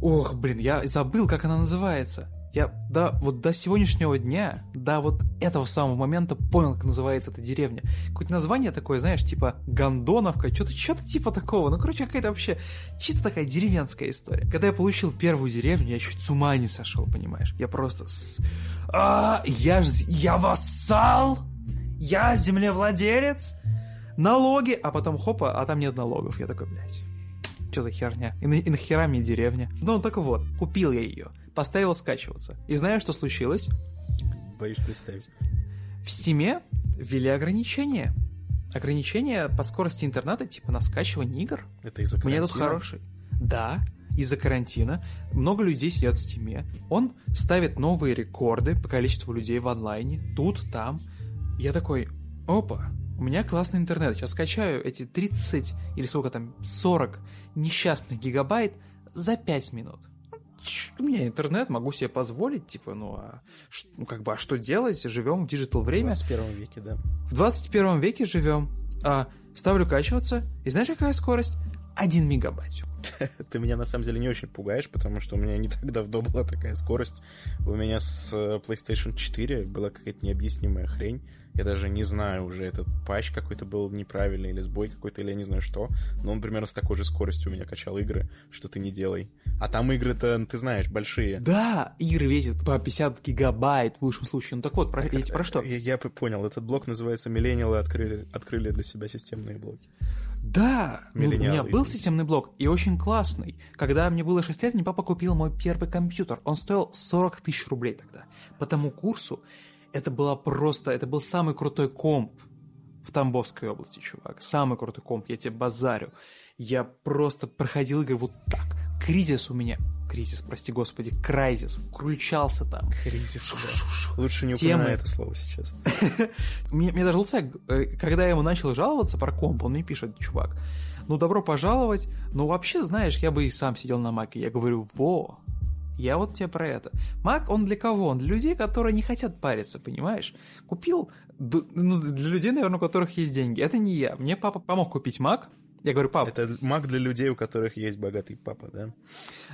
ох, блин, я забыл, как она называется. Я до, вот до сегодняшнего дня, до вот этого самого момента понял, как называется эта деревня. Какое-то название такое, знаешь, типа Гондоновка, что-то что типа такого. Ну, короче, какая-то вообще чисто такая деревенская история. Когда я получил первую деревню, я чуть с ума не сошел, понимаешь? Я просто... С... А, я ж... Я вассал? Я землевладелец? Налоги? А потом хопа, а там нет налогов. Я такой, блядь, что за херня? И, на, и нахера мне деревня? Ну, так вот, купил я ее поставил скачиваться. И знаешь, что случилось? Боюсь представить. В Стиме ввели ограничения. Ограничения по скорости интернета, типа на скачивание игр. Это из-за карантина? Мне тут хороший. Да, из-за карантина. Много людей сидят в Стиме. Он ставит новые рекорды по количеству людей в онлайне. Тут, там. Я такой, опа, у меня классный интернет. Сейчас скачаю эти 30 или сколько там, 40 несчастных гигабайт за 5 минут у меня интернет, могу себе позволить, типа, ну, а, ну, как бы, а что делать? Живем в digital время. В 21 веке, да. В 21 веке живем. А, ставлю скачиваться, и знаешь, какая скорость? 1 мегабайт. Ты меня на самом деле не очень пугаешь, потому что у меня не так давно была такая скорость. У меня с э, PlayStation 4 была какая-то необъяснимая хрень. Я даже не знаю уже, этот патч какой-то был неправильный, или сбой какой-то, или я не знаю что. Но он примерно с такой же скоростью у меня качал игры, что ты не делай. А там игры-то, ты знаешь, большие. Да, игры весят по 50 гигабайт в лучшем случае. Ну так вот, про, так, эти, про что? Я, я понял, этот блок называется «Миллениалы открыли, открыли для себя системные блоки». Да, ну, у меня был системный блок, и очень классный. Когда мне было 6 лет, мне папа купил мой первый компьютер. Он стоил 40 тысяч рублей тогда. По тому курсу это была просто, это был самый крутой комп в Тамбовской области, чувак. Самый крутой комп, я тебе базарю. Я просто проходил игры вот так. Кризис у меня, кризис, прости господи, кризис, включался там. Кризис, да. Лучше не упоминай это слово сейчас. мне, даже Луцек, э, когда я ему начал жаловаться про комп, он мне пишет, чувак, ну добро пожаловать, ну вообще, знаешь, я бы и сам сидел на маке. Я говорю, во, я вот тебе про это. Мак, он для кого? Он для людей, которые не хотят париться, понимаешь? Купил, ну, для людей, наверное, у которых есть деньги. Это не я. Мне папа помог купить Мак. Я говорю, папа. Это Мак для людей, у которых есть богатый папа, да?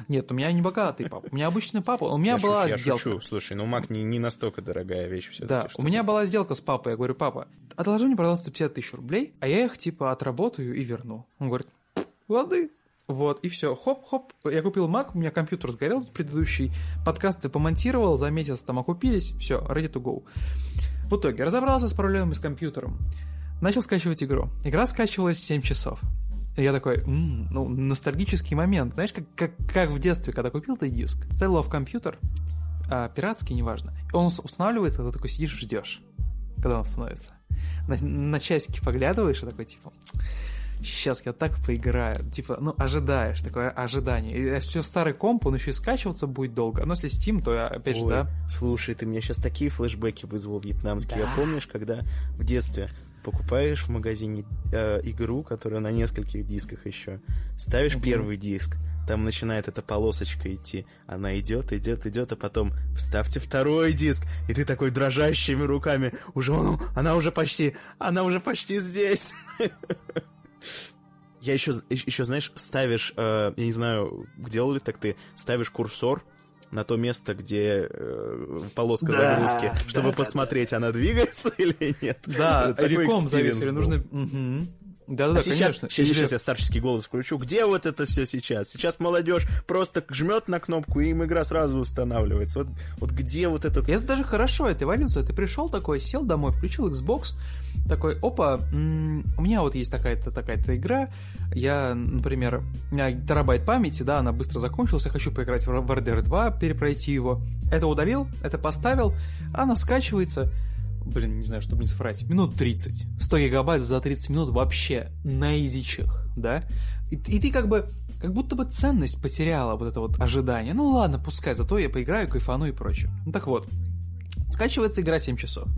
Нет, у меня не богатый папа. У меня обычный папа. У меня я была шучу, сделка. Я шучу. Слушай, ну Мак не, не настолько дорогая вещь все Да, у меня была сделка с папой. Я говорю, папа, отложи мне, пожалуйста, 50 тысяч рублей, а я их, типа, отработаю и верну. Он говорит, лады. Вот, и все, хоп-хоп, я купил Mac, у меня компьютер сгорел, предыдущий подкасты помонтировал, за месяц там окупились, все, ready to go. В итоге разобрался с проблемами с компьютером, начал скачивать игру. Игра скачивалась 7 часов. Я такой, м-м, ну, ностальгический момент. Знаешь, как, как, как в детстве, когда купил ты диск, ставил его в компьютер, а, пиратский, неважно, он устанавливается, ты такой сидишь, ждешь, когда он становится. На, на часики поглядываешь и такой, типа, сейчас я так поиграю. Типа, ну, ожидаешь, такое ожидание. И если все старый комп, он еще и скачиваться будет долго. Но если Steam, то опять Ой, же, да. Слушай, ты мне сейчас такие флешбеки вызвал вьетнамские. Да. Я помнишь, когда в детстве покупаешь в магазине э, игру, которая на нескольких дисках еще, ставишь угу. первый диск, там начинает эта полосочка идти. Она идет, идет, идет, а потом вставьте второй диск, и ты такой дрожащими руками, уже она уже почти, она уже почти здесь. Я еще, еще знаешь, ставишь, э, я не знаю, делал ли так ты, ставишь курсор на то место, где э, полоска да, загрузки, чтобы да, посмотреть, да, она двигается или нет. Да, реком завесили, нужно... Угу. Да-да-да, а сейчас, конечно. Сейчас, сейчас я старческий голос включу. Где вот это все сейчас? Сейчас молодежь просто жмет на кнопку, и им игра сразу устанавливается. Вот, вот где вот этот... Это даже хорошо, это эволюция. Ты пришел такой, сел домой, включил Xbox, такой, опа, м, у меня вот есть такая-то такая-то игра, я, например, у меня терабайт памяти, да, она быстро закончилась, я хочу поиграть в в RDR 2, перепройти его. Это удалил, это поставил, она скачивается, блин, не знаю, чтобы не соврать, минут 30. 100 гигабайт за 30 минут вообще на изичах, да? И, и ты как бы, как будто бы ценность потеряла вот это вот ожидание. Ну ладно, пускай, зато я поиграю, кайфану и прочее. Ну так вот, скачивается игра 7 часов.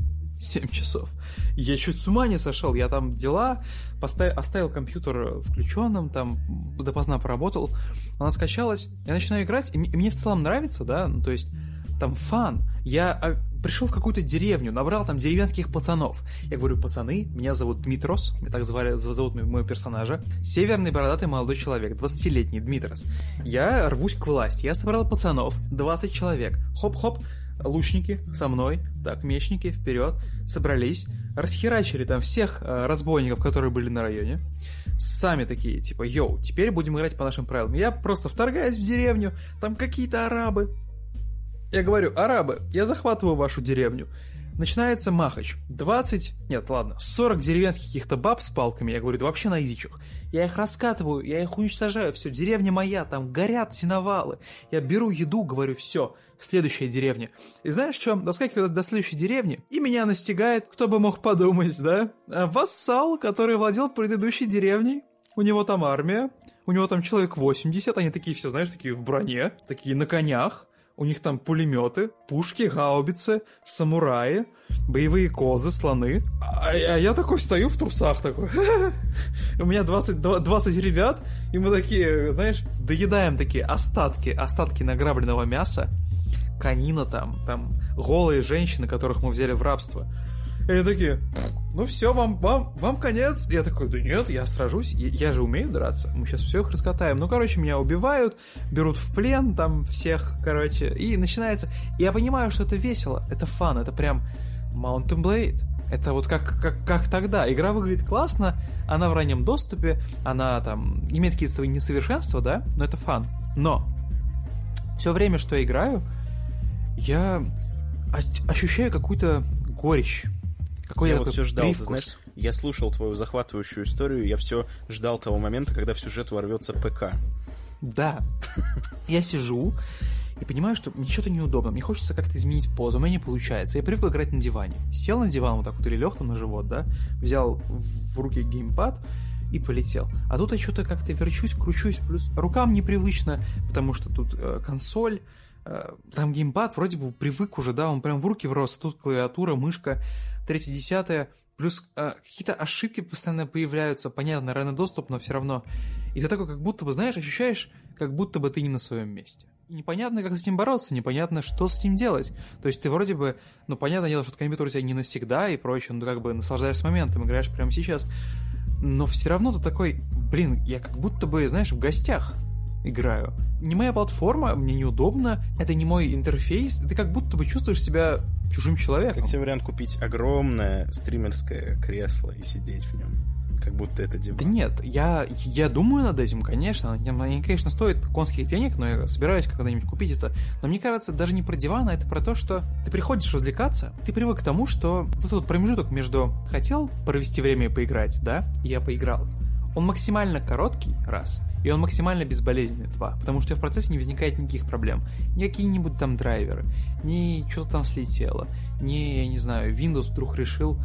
7 часов. Я чуть с ума не сошел. Я там дела, поставил, оставил компьютер включенным, там допоздна поработал. Она скачалась, я начинаю играть, и и мне в целом нравится, да, ну, то есть там фан. Я а, пришел в какую-то деревню, набрал там деревенских пацанов. Я говорю, пацаны, меня зовут Дмитрос, меня так звали, зовут моего персонажа. Северный бородатый молодой человек, 20-летний Дмитрос. Я рвусь к власти, я собрал пацанов, 20 человек. Хоп-хоп, лучники со мной, так, мечники, вперед, собрались, расхерачили там всех э, разбойников, которые были на районе, сами такие, типа, yo, теперь будем играть по нашим правилам. Я просто вторгаюсь в деревню, там какие-то арабы. Я говорю, арабы, я захватываю вашу деревню. Начинается махач. 20, нет, ладно, 40 деревенских каких-то баб с палками, я говорю, да вообще на изичах. Я их раскатываю, я их уничтожаю, все, деревня моя, там горят сеновалы. Я беру еду, говорю, все, следующая деревня. И знаешь что, доскакиваю до следующей деревни, и меня настигает, кто бы мог подумать, да? А, Вассал, который владел предыдущей деревней, у него там армия, у него там человек 80, они такие все, знаешь, такие в броне, такие на конях, у них там пулеметы, пушки, гаубицы, самураи, боевые козы, слоны. А, а я такой стою в трусах такой. У меня 20, 20 ребят, и мы такие, знаешь, доедаем такие остатки, остатки награбленного мяса, конина там, там голые женщины, которых мы взяли в рабство. И они такие, ну все, вам, вам, вам конец. Я такой, да нет, я сражусь, я, я же умею драться, мы сейчас все их раскатаем. Ну, короче, меня убивают, берут в плен там всех, короче, и начинается... Я понимаю, что это весело, это фан, это прям Mountain Blade. Это вот как, как, как тогда. Игра выглядит классно, она в раннем доступе, она там имеет какие-то свои несовершенства, да, но это фан. Но все время, что я играю, я ощущаю какую-то горечь. Какой я вот все ждал, привкус. ты знаешь, я слушал твою захватывающую историю, я все ждал того момента, когда в сюжет ворвется ПК. Да. Я сижу и понимаю, что мне что-то неудобно. Мне хочется как-то изменить позу, у меня не получается. Я привык играть на диване. Сел на диван вот так вот или лег там на живот, да, взял в руки геймпад и полетел. А тут я что-то как-то верчусь, кручусь, плюс рукам непривычно, потому что тут э, консоль, э, там геймпад вроде бы привык уже, да, он прям в руки врос, а тут клавиатура, мышка, третье, десятое, плюс э, какие-то ошибки постоянно появляются, понятно, ранний доступ, но все равно. И ты такой, как будто бы, знаешь, ощущаешь, как будто бы ты не на своем месте. И непонятно, как с этим бороться, непонятно, что с этим делать. То есть ты вроде бы, ну, понятное дело, что компьютер у тебя не навсегда и прочее, ну, как бы наслаждаешься моментом, играешь прямо сейчас. Но все равно ты такой, блин, я как будто бы, знаешь, в гостях играю. Не моя платформа, мне неудобно, это не мой интерфейс, ты как будто бы чувствуешь себя чужим человеком. Тебе вариант купить огромное стримерское кресло и сидеть в нем? Как будто это диван. Да нет, я, я думаю над этим, конечно. Они, конечно, стоят конских денег, но я собираюсь когда-нибудь купить это. Но мне кажется, даже не про диван, а это про то, что ты приходишь развлекаться, ты привык к тому, что вот этот промежуток между хотел провести время и поиграть, да, я поиграл. Он максимально короткий, раз, и он максимально безболезненный, два, потому что в процессе не возникает никаких проблем. Ни какие-нибудь там драйверы, ни что-то там слетело, ни, я не знаю, Windows вдруг решил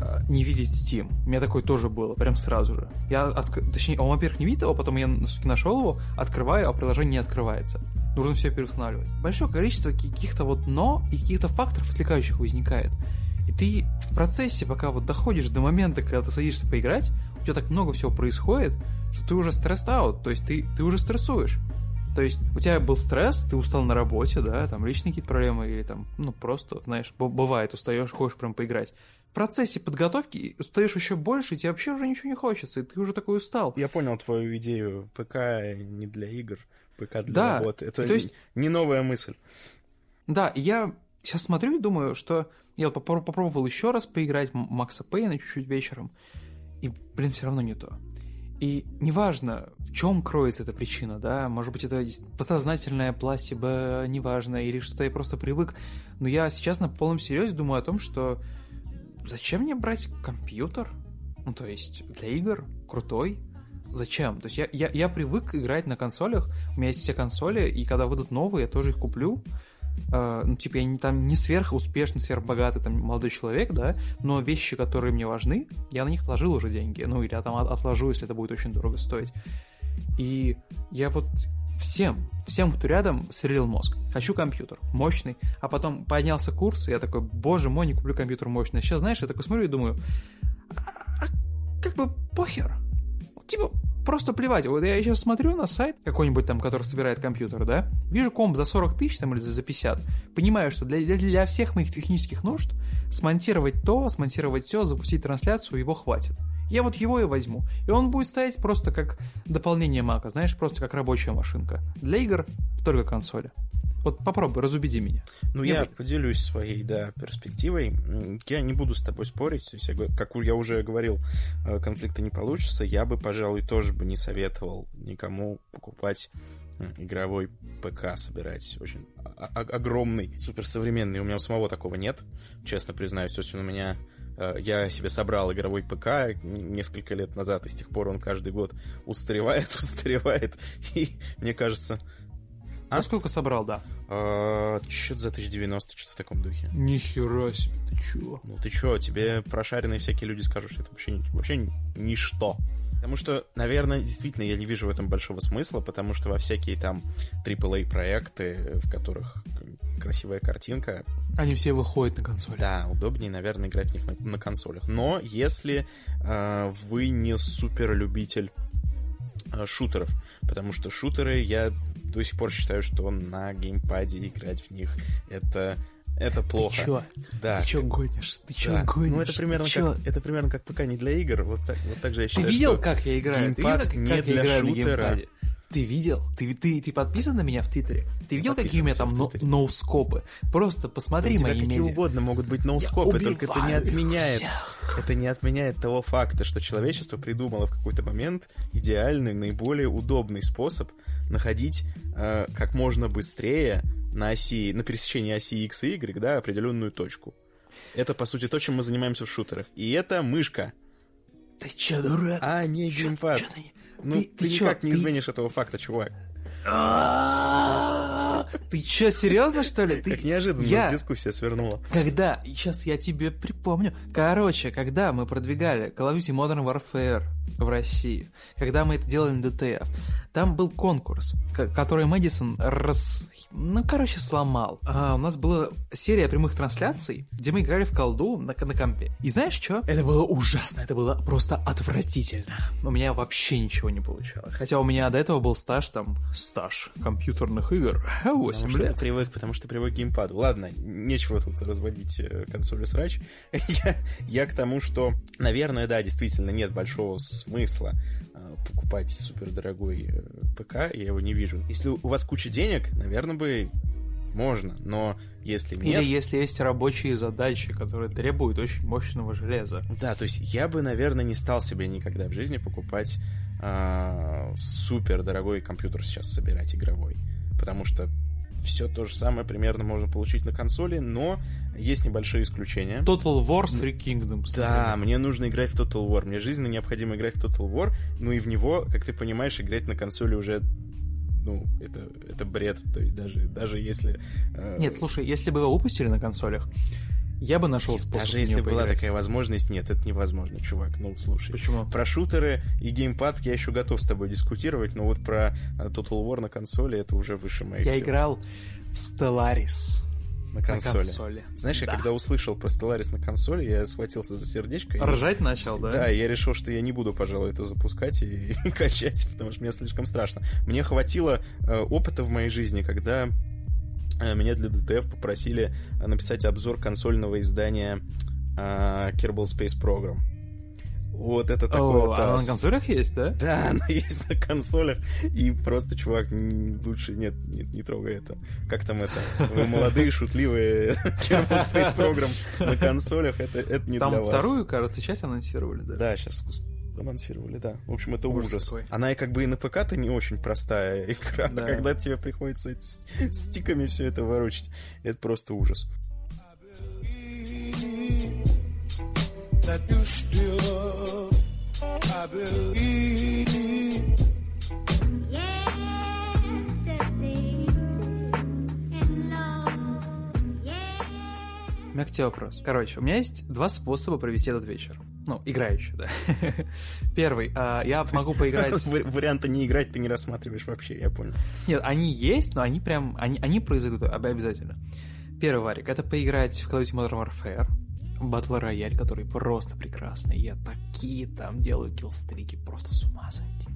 э, не видеть Steam. У меня такое тоже было, прям сразу же. Я, отк... точнее, он, во-первых, не видит его, потом я нашел его, открываю, а приложение не открывается. Нужно все переустанавливать. Большое количество каких-то вот но и каких-то факторов отвлекающих возникает. И ты в процессе, пока вот доходишь до момента, когда ты садишься поиграть, у тебя так много всего происходит, что ты уже стресс-аут, то есть ты, ты уже стрессуешь. То есть у тебя был стресс, ты устал на работе, да, там личные какие-то проблемы, или там, ну, просто, знаешь, бывает, устаешь, хочешь прям поиграть. В процессе подготовки устаешь еще больше, и тебе вообще уже ничего не хочется, и ты уже такой устал. Я понял твою идею. ПК не для игр, ПК для Да, работы. Это то есть- не новая мысль. Да, я сейчас смотрю и думаю, что я вот попро- попробовал еще раз поиграть Макса Пейна чуть-чуть вечером, И, блин, все равно не то. И неважно, в чем кроется эта причина, да, может быть, это подсознательная пластиба, неважно, или что-то я просто привык, но я сейчас на полном серьезе думаю о том, что зачем мне брать компьютер? Ну, то есть, для игр крутой, Зачем? То есть я, я, я привык играть на консолях, у меня есть все консоли, и когда выйдут новые, я тоже их куплю. Uh, ну, типа, я не, там не сверх успешный, сверхбогатый там молодой человек, да, но вещи, которые мне важны, я на них положил уже деньги, ну, или я там отложу, если это будет очень дорого стоить. И я вот всем, всем, кто рядом, сверлил мозг. Хочу компьютер, мощный. А потом поднялся курс, и я такой, боже мой, не куплю компьютер мощный. Сейчас, знаешь, я такой смотрю и думаю, а, а как бы похер типа, просто плевать. Вот я сейчас смотрю на сайт какой-нибудь там, который собирает компьютер, да, вижу комп за 40 тысяч там или за 50, понимаю, что для, для всех моих технических нужд смонтировать то, смонтировать все, запустить трансляцию, его хватит. Я вот его и возьму. И он будет стоять просто как дополнение Мака, знаешь, просто как рабочая машинка. Для игр только консоли. Вот попробуй, разубеди меня. Ну, я, я поделюсь своей, да, перспективой. Я не буду с тобой спорить. То есть, я, как я уже говорил, э, конфликта не получится. Я бы, пожалуй, тоже бы не советовал никому покупать игровой ПК собирать. Очень огромный, суперсовременный. У меня у самого такого нет, честно признаюсь. То есть у меня э, я себе собрал игровой ПК несколько лет назад, и с тех пор он каждый год устаревает, устаревает. И мне кажется, а сколько собрал, да? А, что-то за 1090, что-то в таком духе. Нихера себе, ты чё? Ну ты чё, тебе прошаренные всякие люди скажут, что это вообще, вообще ничто. Потому что, наверное, действительно я не вижу в этом большого смысла, потому что во всякие там AAA проекты, в которых красивая картинка. Они все выходят на консоли. Да, удобнее, наверное, играть в них на, на консолях. Но если э, вы не супер любитель э, шутеров, потому что шутеры я до сих пор считаю, что на геймпаде играть в них это это плохо. Ты чё? Да. Ты чё гонишь? Ты чё да. гонишь? Ну, это примерно, Ты как, это примерно как ПК не для игр. Вот так, вот так же я считаю, Ты видел, что как я играю? Геймпад ты видел, не как для я играю шутера. на ты видел? Ты, ты, ты подписан на меня в Твиттере? Ты видел, какие у меня там но, ноускопы? Просто посмотри у мои какие медиа. угодно могут быть ноускопы, только это не отменяет. Всех. Это не отменяет того факта, что человечество придумало в какой-то момент идеальный, наиболее удобный способ находить э, как можно быстрее на оси, на пересечении оси X и Y, да, определенную точку. Это, по сути, то, чем мы занимаемся в шутерах. И это мышка. Ты чё, дурак? А, не геймпад. Ну, ты, ты, ты никак не изменишь этого факта, чувак. Ты чё, серьезно, что ли? Ты... Как неожиданно я... дискуссия свернула. Когда, сейчас я тебе припомню. Короче, когда мы продвигали Call of Duty Modern Warfare в России, когда мы это делали на DTF, там был конкурс, который Мэдисон раз... Ну, короче, сломал. А, у нас была серия прямых трансляций, где мы играли в колду на, на компе. И знаешь что? Это было ужасно, это было просто отвратительно. У меня вообще ничего не получалось. Хотя у меня до этого был стаж, там, стаж компьютерных игр. 8 потому лет. Что ты привык, потому что ты привык к геймпаду. Ладно, нечего тут разводить э, консоли срач. я, я к тому, что, наверное, да, действительно нет большого смысла э, покупать супердорогой э, ПК, я его не вижу. Если у вас куча денег, наверное, бы можно, но если нет... Или если есть рабочие задачи, которые требуют очень мощного железа. Да, то есть я бы, наверное, не стал себе никогда в жизни покупать э, супер дорогой компьютер сейчас собирать игровой, потому что все то же самое примерно можно получить на консоли, но есть небольшие исключения. Total War Three Kingdoms. Да, мне нужно играть в Total War. Мне жизненно необходимо играть в Total War, ну и в него, как ты понимаешь, играть на консоли уже ну, это, это бред. То есть даже, даже если... Э... Нет, слушай, если бы его выпустили на консолях, я бы нашел способ. Даже если была такая возможность, нет, это невозможно, чувак. Ну, слушай. Почему? Про шутеры и геймпад я еще готов с тобой дискутировать, но вот про э, Total War на консоли это уже выше моих Я сил. играл в Stellaris. На консоли. На консоли. Знаешь, да. я когда услышал про Stellaris на консоли, я схватился за сердечко. Ржать и... начал, да? Да, я решил, что я не буду, пожалуй, это запускать и, и качать, потому что мне слишком страшно. Мне хватило э, опыта в моей жизни, когда меня для DTF попросили э, написать обзор консольного издания uh, Kerbal Space Program. Вот это такое. О, она на консолях есть, да? Да, она есть на консолях. И просто, чувак, лучше нет, не, не трогай это. Как там это? Вы молодые, шутливые Kerbal Space Program на консолях. Это, это не там для вас. вторую, кажется, часть анонсировали, да? Да, сейчас анонсировали, да. В общем, это Ужас ужас. Она и как бы и на ПК-то не очень простая игра, Да. когда тебе приходится с стиками все это ворочать, это просто ужас. that you still I believe. У меня к тебе вопрос. Короче, у меня есть два способа провести этот вечер. Ну, играющий, да. Первый. а, я могу поиграть... Вари- Варианта не играть ты не рассматриваешь вообще, я понял. Нет, они есть, но они прям... Они, они произойдут об- обязательно. Первый варик — это поиграть в Call of Duty Modern Warfare, Battle Royale, который просто прекрасный. Я такие там делаю киллстрики, просто с ума сойти.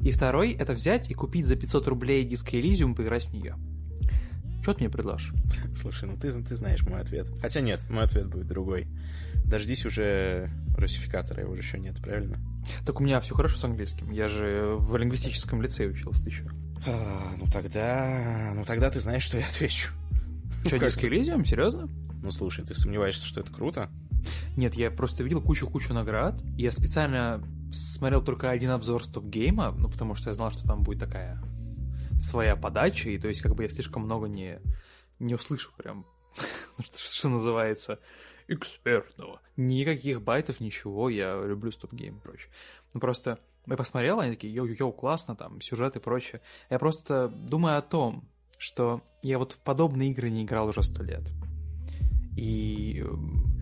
И второй — это взять и купить за 500 рублей диско Elysium и поиграть в нее. Что ты мне предложишь? Слушай, ну ты, ты знаешь мой ответ. Хотя нет, мой ответ будет другой. Дождись уже русификатора, его же еще нет, правильно? Так у меня все хорошо с английским. Я же в лингвистическом лицее учился, что? А, ну тогда... Ну тогда ты знаешь, что я отвечу. Что, как? диско Elysium? Серьезно? Ну слушай, ты сомневаешься, что это круто? Нет, я просто видел кучу-кучу наград. Я специально смотрел только один обзор стоп-гейма, ну, потому что я знал, что там будет такая своя подача, и то есть как бы я слишком много не, не услышу прям, ну, что, что называется, экспертного. Никаких байтов, ничего, я люблю StopGame и прочее. Ну, просто я посмотрел, они такие, йоу-йоу, классно, там, сюжет и прочее. Я просто думаю о том, что я вот в подобные игры не играл уже сто лет. И эм,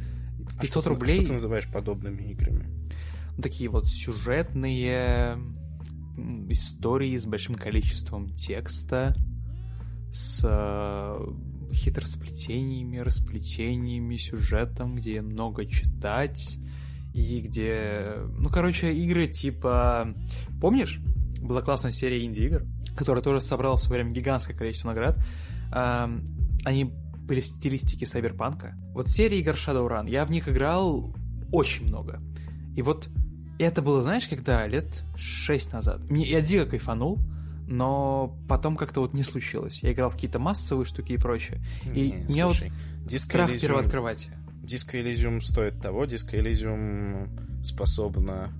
500 А что рублей... Что ты называешь подобными играми? такие вот сюжетные истории с большим количеством текста, с э, хитросплетениями, расплетениями, сюжетом, где много читать, и где... Ну, короче, игры типа... Помнишь? Была классная серия инди-игр, которая тоже собрала в свое время гигантское количество наград. Они были в стилистике сайберпанка. Вот серия игр Shadowrun, я в них играл очень много. И вот это было, знаешь, когда? Лет 6 назад. Мне, я дико кайфанул, но потом как-то вот не случилось. Я играл в какие-то массовые штуки и прочее. И Не, у меня вот слушай, Disco страх Elysium- первооткрывателя. Disco Elysium стоит того, Disco Elysium способна,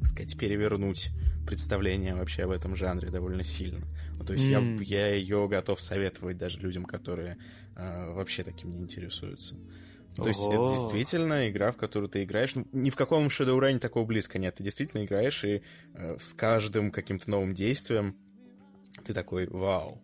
так сказать, перевернуть представление вообще об этом жанре довольно сильно. Ну, то есть я, М. я ее готов советовать даже людям, которые э, вообще таким не интересуются. То есть это действительно игра, в которую ты играешь. Ну, ни в каком Shadowrun такого близко нет. Ты действительно играешь, и э, с каждым каким-то новым действием ты такой, вау.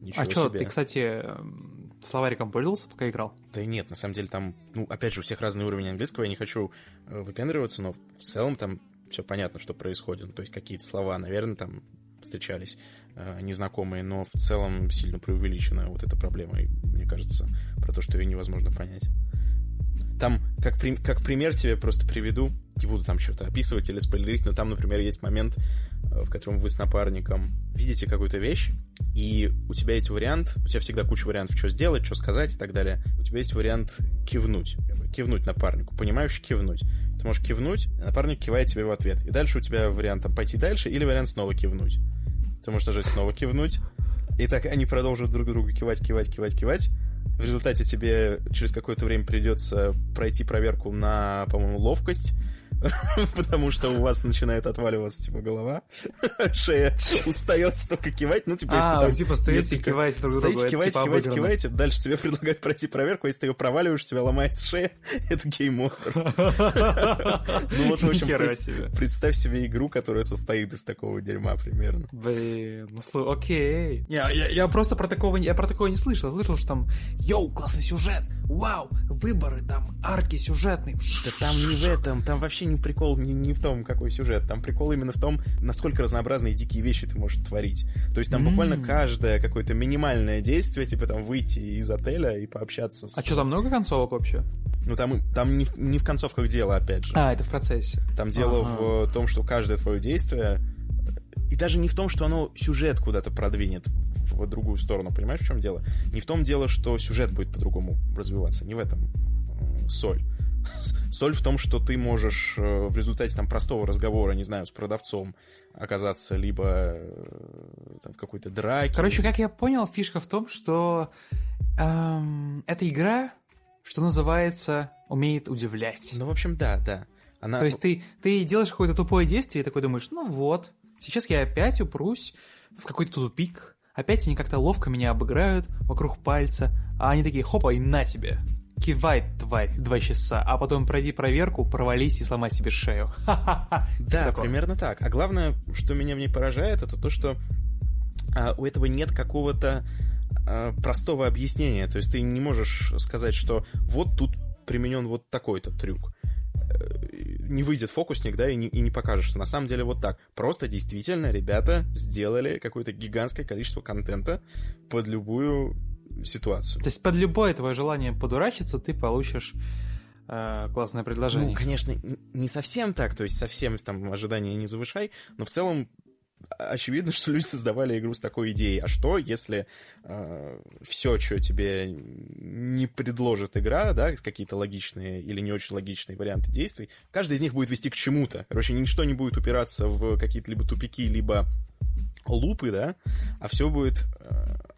Ничего а что, ты, кстати, эм, словариком пользовался, пока играл? Да нет, на самом деле там, ну, опять же, у всех разный уровень английского, я не хочу э, выпендриваться, но в целом там все понятно, что происходит. Ну, То есть какие-то слова, наверное, там встречались э, незнакомые, но в целом сильно преувеличена вот эта проблема, и мне кажется, про то, что ее невозможно понять. Там, как, при- как пример тебе просто приведу, не буду там что-то описывать или спойлерить, но там, например, есть момент, э, в котором вы с напарником видите какую-то вещь, и у тебя есть вариант, у тебя всегда куча вариантов, что сделать, что сказать и так далее. У тебя есть вариант кивнуть, кивнуть напарнику, понимающе кивнуть. Ты можешь кивнуть, а напарник кивает тебе в ответ. И дальше у тебя вариант там, пойти дальше или вариант снова кивнуть. Ты можешь нажать снова кивнуть. И так они продолжат друг другу кивать, кивать, кивать, кивать. В результате тебе через какое-то время придется пройти проверку на, по-моему, ловкость, потому что у вас начинает отваливаться, типа, голова, шея устает столько кивать, ну, типа, если А, там типа стоите и киваете друг другу. Стоите, киваете, типа киваете, киваете, дальше тебе предлагают пройти проверку, если ты ее проваливаешь, тебя ломается шея, это game over. Ну вот, в общем, представь себе игру, которая состоит из такого дерьма примерно. Блин, ну окей. Не, я, просто про такого, не- я про такого не слышал. Слышал, что там, yo, классный сюжет, вау, выборы, там, арки сюжетные. Да там не в этом, там вообще не прикол не, не в том, какой сюжет. Там прикол именно в том, насколько разнообразные дикие вещи ты можешь творить. То есть там М. буквально каждое какое-то минимальное действие, типа там выйти из отеля и пообщаться с... А что, там много концовок вообще? Ну там, там не, в- не в концовках дело, опять же. А, это в процессе. Там дело Ага. в том, что каждое твое действие... И даже не в том, что оно сюжет куда-то продвинет в другую сторону. Понимаешь, в чем дело? Не в том дело, что сюжет будет по-другому развиваться. Не в этом соль. Соль в том, что ты можешь э, в результате там простого разговора, не знаю, с продавцом оказаться либо э, там, в какой-то драке. Короче, как я понял, фишка в том, что эм, эта игра, что называется, умеет удивлять. Ну, в общем, да, да. Она... То есть ты, ты делаешь какое-то тупое действие и такой думаешь, ну вот, сейчас я опять упрусь в какой-то тупик, опять они как-то ловко меня обыграют вокруг пальца, а они такие, хопа, и на тебе. Кивай, тварь, два часа, а потом пройди проверку, провались и сломай себе шею. Ха-ха-ха. Да, такого. примерно так. А главное, что меня в ней поражает, это то, что а, у этого нет какого-то а, простого объяснения. То есть ты не можешь сказать, что вот тут применен вот такой-то трюк. Э, Не выйдет фокусник, да, и не, и не покажет, что на самом деле вот так. Просто действительно ребята сделали какое-то гигантское количество контента под любую ситуацию. То есть под любое твое желание подурачиться ты получишь э, классное предложение. Ну, конечно, не совсем так, то есть совсем там ожидания не завышай, но в целом очевидно, что люди создавали игру с такой идеей. А что, если все, что тебе не предложит игра, да, какие-то логичные или не очень логичные варианты действий, каждый из них будет вести к чему-то. Короче, ничто не будет упираться в какие-то либо тупики, либо лупы, да, а все будет,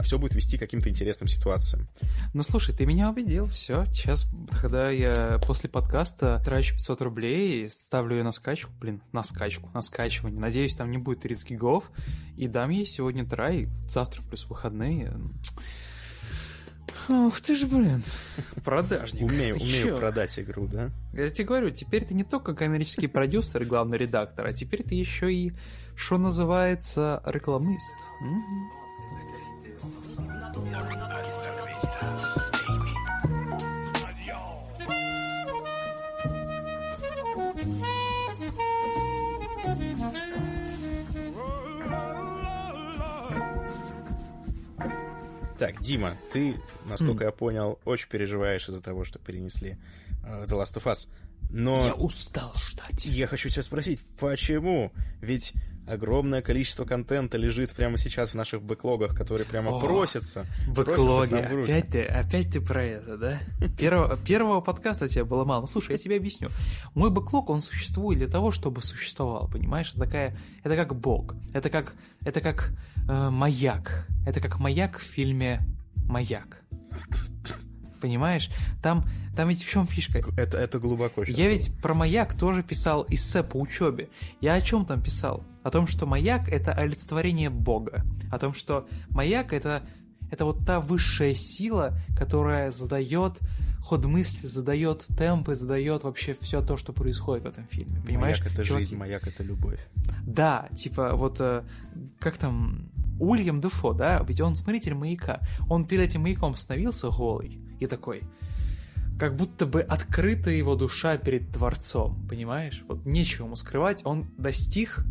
все будет вести к каким-то интересным ситуациям. Ну слушай, ты меня убедил, все. Сейчас, когда я после подкаста трачу 500 рублей, ставлю ее на скачку, блин, на скачку, на скачивание. Надеюсь, там не будет 30 гигов. И дам ей сегодня трай, завтра плюс выходные. Ух ты ж, блин, продажник. Умею, Ты умею чё? продать игру, да? Я тебе говорю, теперь ты не только коммерческий продюсер и главный редактор, а теперь ты еще и, что называется, рекламист. Мгм. Так, Дима, ты, насколько я понял, очень переживаешь из-за того, что перенесли э, The Last of Us. Но Я устал ждать. я хочу тебя спросить, почему? Ведь огромное количество контента лежит прямо сейчас в наших бэклогах, который прямо О, просится. Бэклоги. руки. Опять ты, опять ты про это, да? Первого, первого подкаста тебе было мало. Ну, слушай, я тебе объясню. Мой бэклог, он существует для того, чтобы существовал, понимаешь? Это такая, это как бог. Это как, это как э, маяк. Это как маяк в фильме «Маяк». Понимаешь? Там, там ведь в чем фишка? Это, это глубоко Я было. ведь про маяк тоже писал эссе по учебе. Я о чем там писал? О том, что маяк это олицетворение Бога. О том, что маяк это, это вот та высшая сила, которая задает ход мысли, задает темпы, задает вообще все то, что происходит в этом фильме. Понимаешь? Маяк — это чуваки? жизнь, маяк — это любовь. Да, типа вот э, как там Уильям Дефо, да, ведь он смотритель маяка. Он перед этим маяком становился голый и такой, как будто бы открыта его душа перед Творцом, понимаешь? Вот нечего ему скрывать, он достиг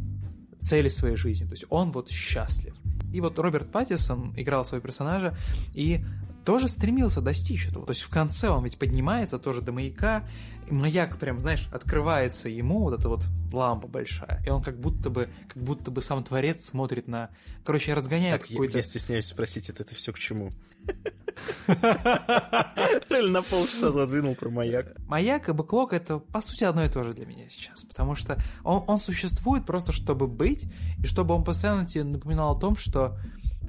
цели своей жизни, то есть он вот счастлив. И вот Роберт Паттисон играл своего персонажа и тоже стремился достичь этого. То есть в конце он ведь поднимается тоже до маяка, и маяк прям, знаешь, открывается ему, вот эта вот лампа большая, и он как будто бы, как будто бы сам Творец смотрит на... Короче, разгоняет Так, я, какой-то... я стесняюсь спросить, это ты все к чему? Реально на полчаса задвинул про маяк. Маяк и бэклог это по сути одно и то же для меня сейчас, потому что он, он существует просто чтобы быть, и чтобы он постоянно тебе напоминал о том, что,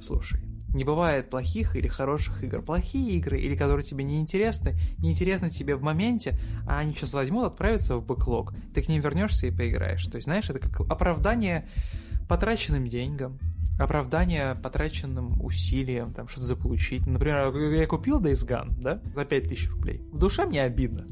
слушай, не бывает плохих или хороших игр. Плохие игры, или которые тебе не интересны, не интересны тебе в моменте, а они сейчас возьмут, отправятся в бэклог, ты к ним вернешься и поиграешь. То есть, знаешь, это как оправдание потраченным деньгам, оправдание потраченным усилиям, там, что-то заполучить. Например, я купил Days Gone, да, за 5000 рублей. В душе мне обидно.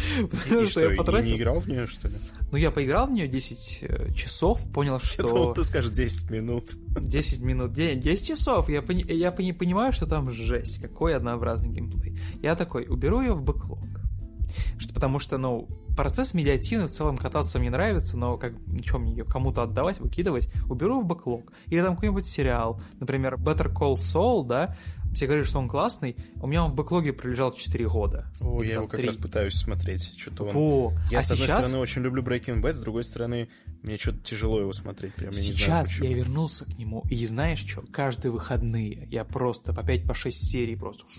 Потому что что, я потратил... не играл в нее, что ли? Ну, я поиграл в нее 10 э, часов, понял, Я думал, что... ты скажешь 10 минут. 10 минут, де- 10 часов, я, пони- я пони- понимаю, что там жесть, какой однообразный геймплей. Я такой, уберу ее в бэклог. Что, потому что, ну, процесс медиативный в целом кататься мне нравится, но как, что мне ее кому-то отдавать, выкидывать, уберу в бэклог. Или там какой-нибудь сериал, например, Better Call Saul, да, все говорят, что он классный, у меня он в бэклоге пролежал 4 года. О, я его как три. раз пытаюсь смотреть. Что-то он... Во. Я, а с одной сейчас... стороны, очень люблю Breaking Bad, с другой стороны, мне что-то тяжело его смотреть. Прям, я не знаю, Сейчас почему. я вернулся к нему, и знаешь что? Каждые выходные я просто по 5 по 6 серий просто...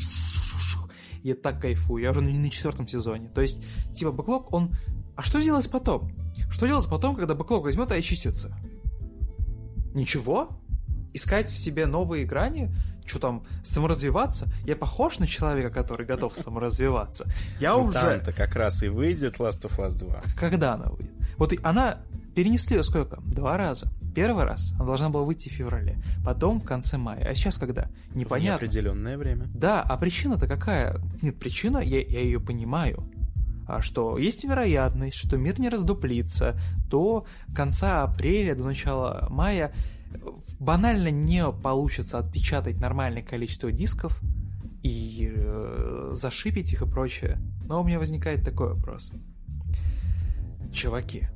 Я так кайфую, я уже на четвертом сезоне. То есть, типа, бэклог, он... А что делать потом? Что делать потом, когда бэклог возьмет и очистится? Ничего? Искать в себе новые грани, что там, саморазвиваться. Я похож на человека, который готов саморазвиваться. Я Ну, уже... Там-то как раз и выйдет Last of Us 2. Когда она выйдет? Вот она перенесли ее сколько? Два раза. Первый раз она должна была выйти в феврале, потом в конце мая. А сейчас когда? В Непонятно. неопределенное время. Да, а причина-то какая? Нет, причина, я, я ее понимаю. А что есть вероятность, что мир не раздуплится до конца апреля, до начала мая банально не получится отпечатать нормальное количество дисков и э, зашипить их и прочее. Но у меня возникает такой вопрос. Чуваки,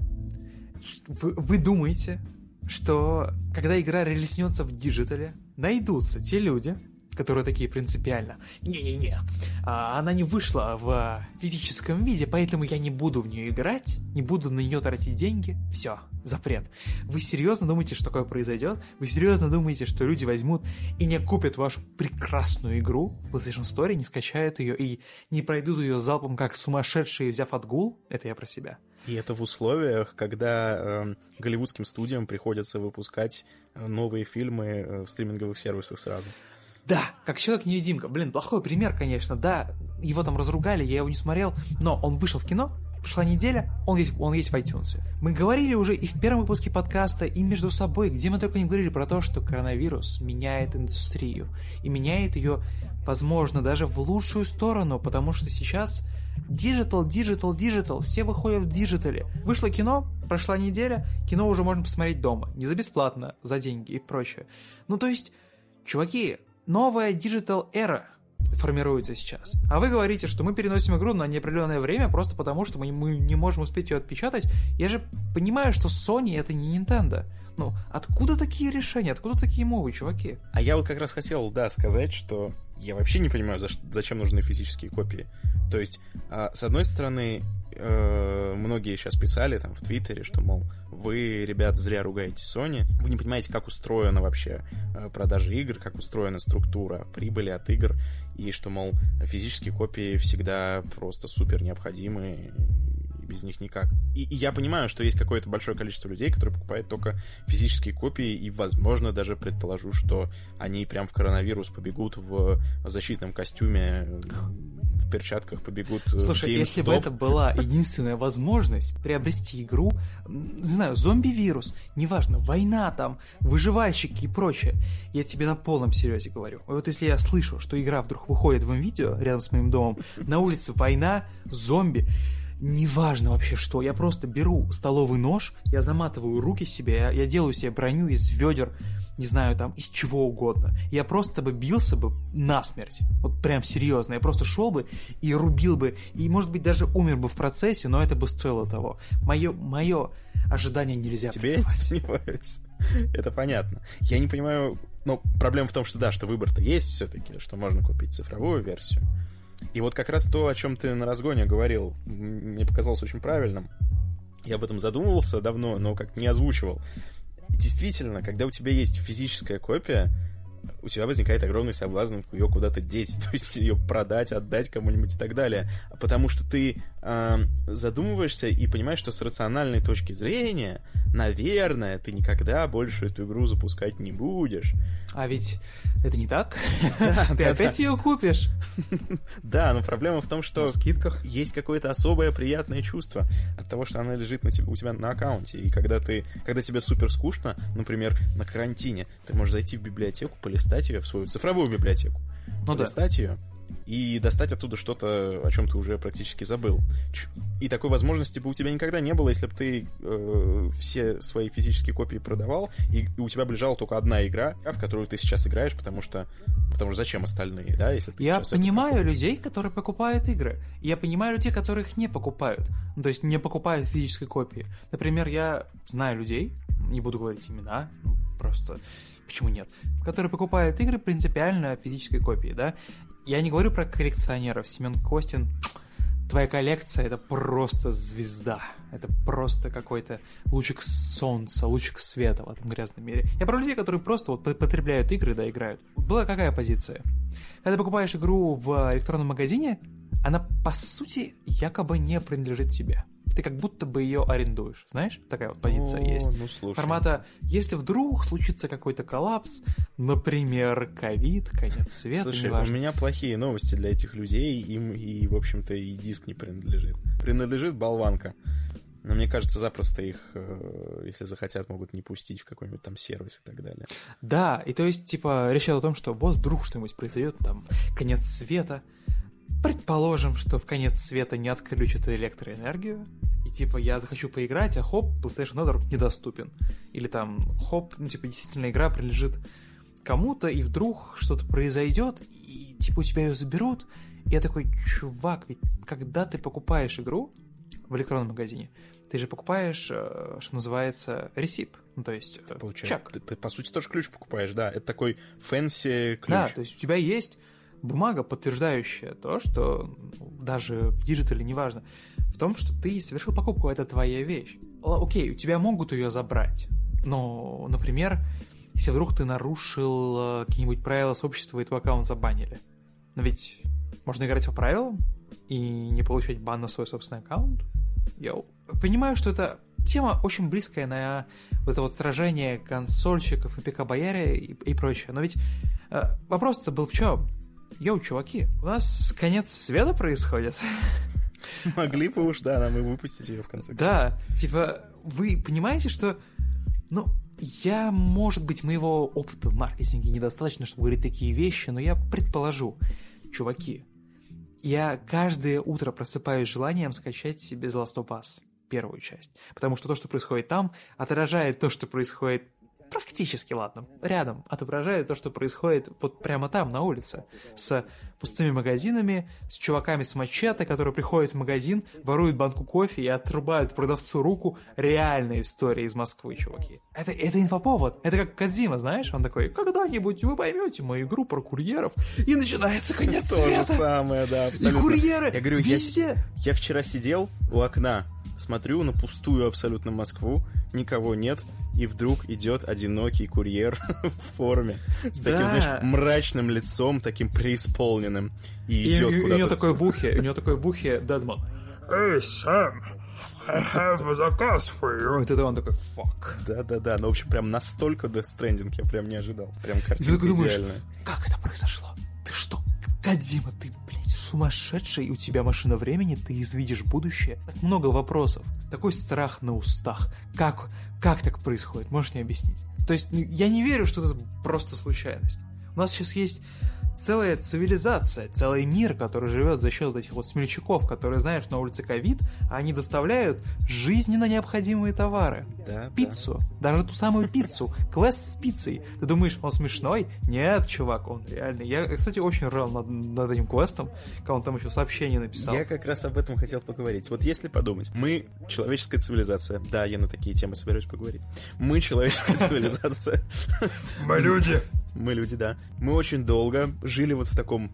вы, вы думаете, что когда игра релиснется в диджитале, найдутся те люди, которые такие принципиально «Не-не-не, а, она не вышла в физическом виде, поэтому я не буду в нее играть, не буду на нее тратить деньги, все, запрет». Вы серьезно думаете, что такое произойдет? Вы серьезно думаете, что люди возьмут и не купят вашу прекрасную игру в PlayStation Store, не скачают ее и не пройдут ее залпом, как сумасшедшие, взяв отгул? Это я про себя. И это в условиях, когда э, голливудским студиям приходится выпускать э, новые фильмы э, в стриминговых сервисах сразу. Да, как Человек-невидимка. Блин, плохой пример, конечно. Да, его там разругали, я его не смотрел, но он вышел в кино, прошла неделя, он есть, он есть в iTunes. Мы говорили уже и в первом выпуске подкаста, и между собой, где мы только не говорили про то, что коронавирус меняет индустрию. И меняет ее, возможно, даже в лучшую сторону, потому что сейчас Digital, digital, digital, все выходят в диджитале. Вышло кино, прошла неделя, кино уже можно посмотреть дома, не за бесплатно, за деньги и прочее. Ну то есть, чуваки, новая digital эра формируется сейчас. А вы говорите, что мы переносим игру на неопределенное время просто потому, что мы, мы не можем успеть ее отпечатать. Я же понимаю, что Sony это не Nintendo. Ну, откуда такие решения, откуда такие мовы, чуваки? А я вот как раз хотел, да, сказать, что я вообще не понимаю, за зачем нужны физические копии. То есть, а, с одной стороны, э, многие сейчас писали там в Твиттере, что, мол, вы, ребят, зря ругаете Sony, вы не понимаете, как устроена вообще э, продажа игр, как устроена структура прибыли от игр, и что, мол, физические копии всегда просто супер необходимы, без них никак. И, и я понимаю, что есть какое-то большое количество людей, которые покупают только физические копии, и, возможно, даже предположу, что они прям в коронавирус побегут в защитном костюме, в перчатках побегут в Слушай, если бы это была единственная возможность приобрести игру, не знаю, зомби-вирус, неважно, война там, выживальщики и прочее, я тебе на полном серьезе говорю. Вот если я слышу, что игра вдруг выходит в видео рядом с моим домом, на улице война, зомби, неважно вообще что, я просто беру столовый нож, я заматываю руки себе, я, я делаю себе броню из ведер, не знаю, там, из чего угодно. Я просто бы бился бы насмерть. Вот прям серьезно. Я просто шел бы и рубил бы, и, может быть, даже умер бы в процессе, но это бы стоило того. Мое, мое ожидание нельзя Тебе я не сомневаюсь. Это понятно. Я не понимаю, но проблема в том, что да, что выбор-то есть все-таки, что можно купить цифровую версию. И вот как раз то, о чем ты на разгоне говорил, мне показалось очень правильным. Я об этом задумывался давно, но как не озвучивал. Действительно, когда у тебя есть физическая копия, у тебя возникает огромный соблазн ее куда-то деть, то есть ее продать, отдать кому-нибудь и так далее. Потому что ты э, задумываешься и понимаешь, что с рациональной точки зрения, наверное, ты никогда больше эту игру запускать не будешь. А ведь это не так. Ты опять ее купишь Да, но проблема в том, что скидках. есть какое-то особое приятное чувство от того, что она лежит на тебе, у тебя на аккаунте. И когда ты, когда тебе супер скучно, например, на карантине, ты можешь зайти в библиотеку, полистать ее, в свою цифровую библиотеку, Ну да. полистать ее и достать оттуда что-то, о чем ты уже практически забыл. И такой возможности бы у тебя никогда не было, если бы ты э, все свои физические копии продавал, и, и у тебя бы лежала только одна игра, в которую ты сейчас играешь, потому что, потому что зачем остальные, да, если ты Я понимаю людей, которые покупают игры. Я понимаю людей, которые их не покупают. Ну, То есть не покупают физической копии. Например, я знаю людей, не буду говорить имена, ну, просто почему нет, которые покупают игры принципиально физической копии, да. Я не говорю про коллекционеров. Семен Костин, твоя коллекция это просто звезда. Это просто какой-то лучик солнца, лучик света в этом грязном мире. Я про людей, которые просто вот потребляют игры, да, играют. Была какая позиция? Когда ты покупаешь игру в электронном магазине, она, по сути, якобы не принадлежит тебе. Ты как будто бы ее арендуешь, знаешь? Такая вот позиция О, есть. Ну, слушай. Формата, если вдруг случится какой-то коллапс, например, ковид, конец света, Слушай, у неважно. меня плохие новости для этих людей, им и, в общем-то, и диск не принадлежит. Принадлежит болванка. Но мне кажется, запросто их, э, если захотят, могут не пустить в какой-нибудь там сервис и так далее. Да, и то есть, типа, речь о том, что вот вдруг что-нибудь произойдет, там, конец света. Предположим, что в конец света не отключат электроэнергию, и типа я захочу поиграть, а хоп, PlayStation Network недоступен. Или там, хоп, ну типа действительно игра принадлежит кому-то, и вдруг что-то произойдет, и типа у тебя ее заберут. И я такой, чувак, ведь когда ты покупаешь игру в электронном магазине, ты же покупаешь, э, что называется, receipt, ну то есть э, Получается, чек. ты, ты, по сути, тоже ключ покупаешь, да. Это такой fancy ключ. Да, то есть у тебя есть бумага, подтверждающая то, что ну, даже в диджитале, неважно, в том, что ты совершил покупку, это твоя вещь. Окей, у тебя могут ее забрать, но, например, если вдруг ты нарушил э, какие-нибудь правила сообщества и твой аккаунт забанили. Но ведь можно играть по правилам и не получать бан на свой собственный аккаунт. Я понимаю, что это тема очень близкая на вот это вот сражение консольщиков и ПК-бояре и, и прочее. Но ведь э, вопрос-то был в чем? Йоу, чуваки, у нас конец света происходит. Могли бы уж, да, нам и выпустить ее в конце концов. Да, типа, вы понимаете, что, ну, я, может быть, моего опыта в маркетинге недостаточно, чтобы говорить такие вещи, но я предположу, чуваки, я каждое утро просыпаюсь желанием скачать себе The Last of Us, первую часть, потому что то, что происходит там, отражает то, что происходит практически, ладно, рядом, отображает то, что происходит вот прямо там, на улице, с пустыми магазинами, с чуваками с мачете, которые приходят в магазин, воруют банку кофе и отрубают продавцу руку. Реальная история из Москвы, чуваки. Это, это инфоповод. Это как Кадзима, знаешь? Он такой, когда-нибудь вы поймете мою игру про курьеров, и начинается конец То же света. самое, да, И абсолютно. курьеры Я говорю, я, везде. я вчера сидел у окна, смотрю на пустую абсолютно Москву, никого нет, и вдруг идет одинокий курьер в форме, с таким, Да. знаешь, мрачным лицом, таким преисполненным, и И, идет и- и у куда-то. него такой в ухе, у него такой в ухе Дедман. Hey, Sam, I have a заказ for you. Вот это он такой, фак. Да-да-да, ну, в общем, прям настолько Death Stranding я прям не ожидал. Прям ты картинка такой думаешь, идеальная. как это произошло? Ты что, Кадима, ты, блядь, сумасшедший, у тебя машина времени, ты извидишь будущее? Так много вопросов, такой страх на устах. Как, как так происходит? Можешь мне объяснить? То есть, ну, я не верю, что это просто случайность. У нас сейчас есть целая цивилизация, целый мир, который живет за счет этих вот смельчаков, которые, знаешь, на улице ковид, они доставляют жизненно необходимые товары. Да, Пиццу, даже ту самую пиццу, квест с пиццей. Ты думаешь, он смешной? Нет, чувак, он реальный. Я, кстати, очень ржал над, над этим квестом, когда он там еще сообщение написал. Я как раз об этом хотел поговорить. Вот если подумать, мы человеческая цивилизация. Да, я на такие темы собираюсь поговорить. Мы человеческая цивилизация. Мы люди. Мы люди, да. Мы очень долго жили вот в таком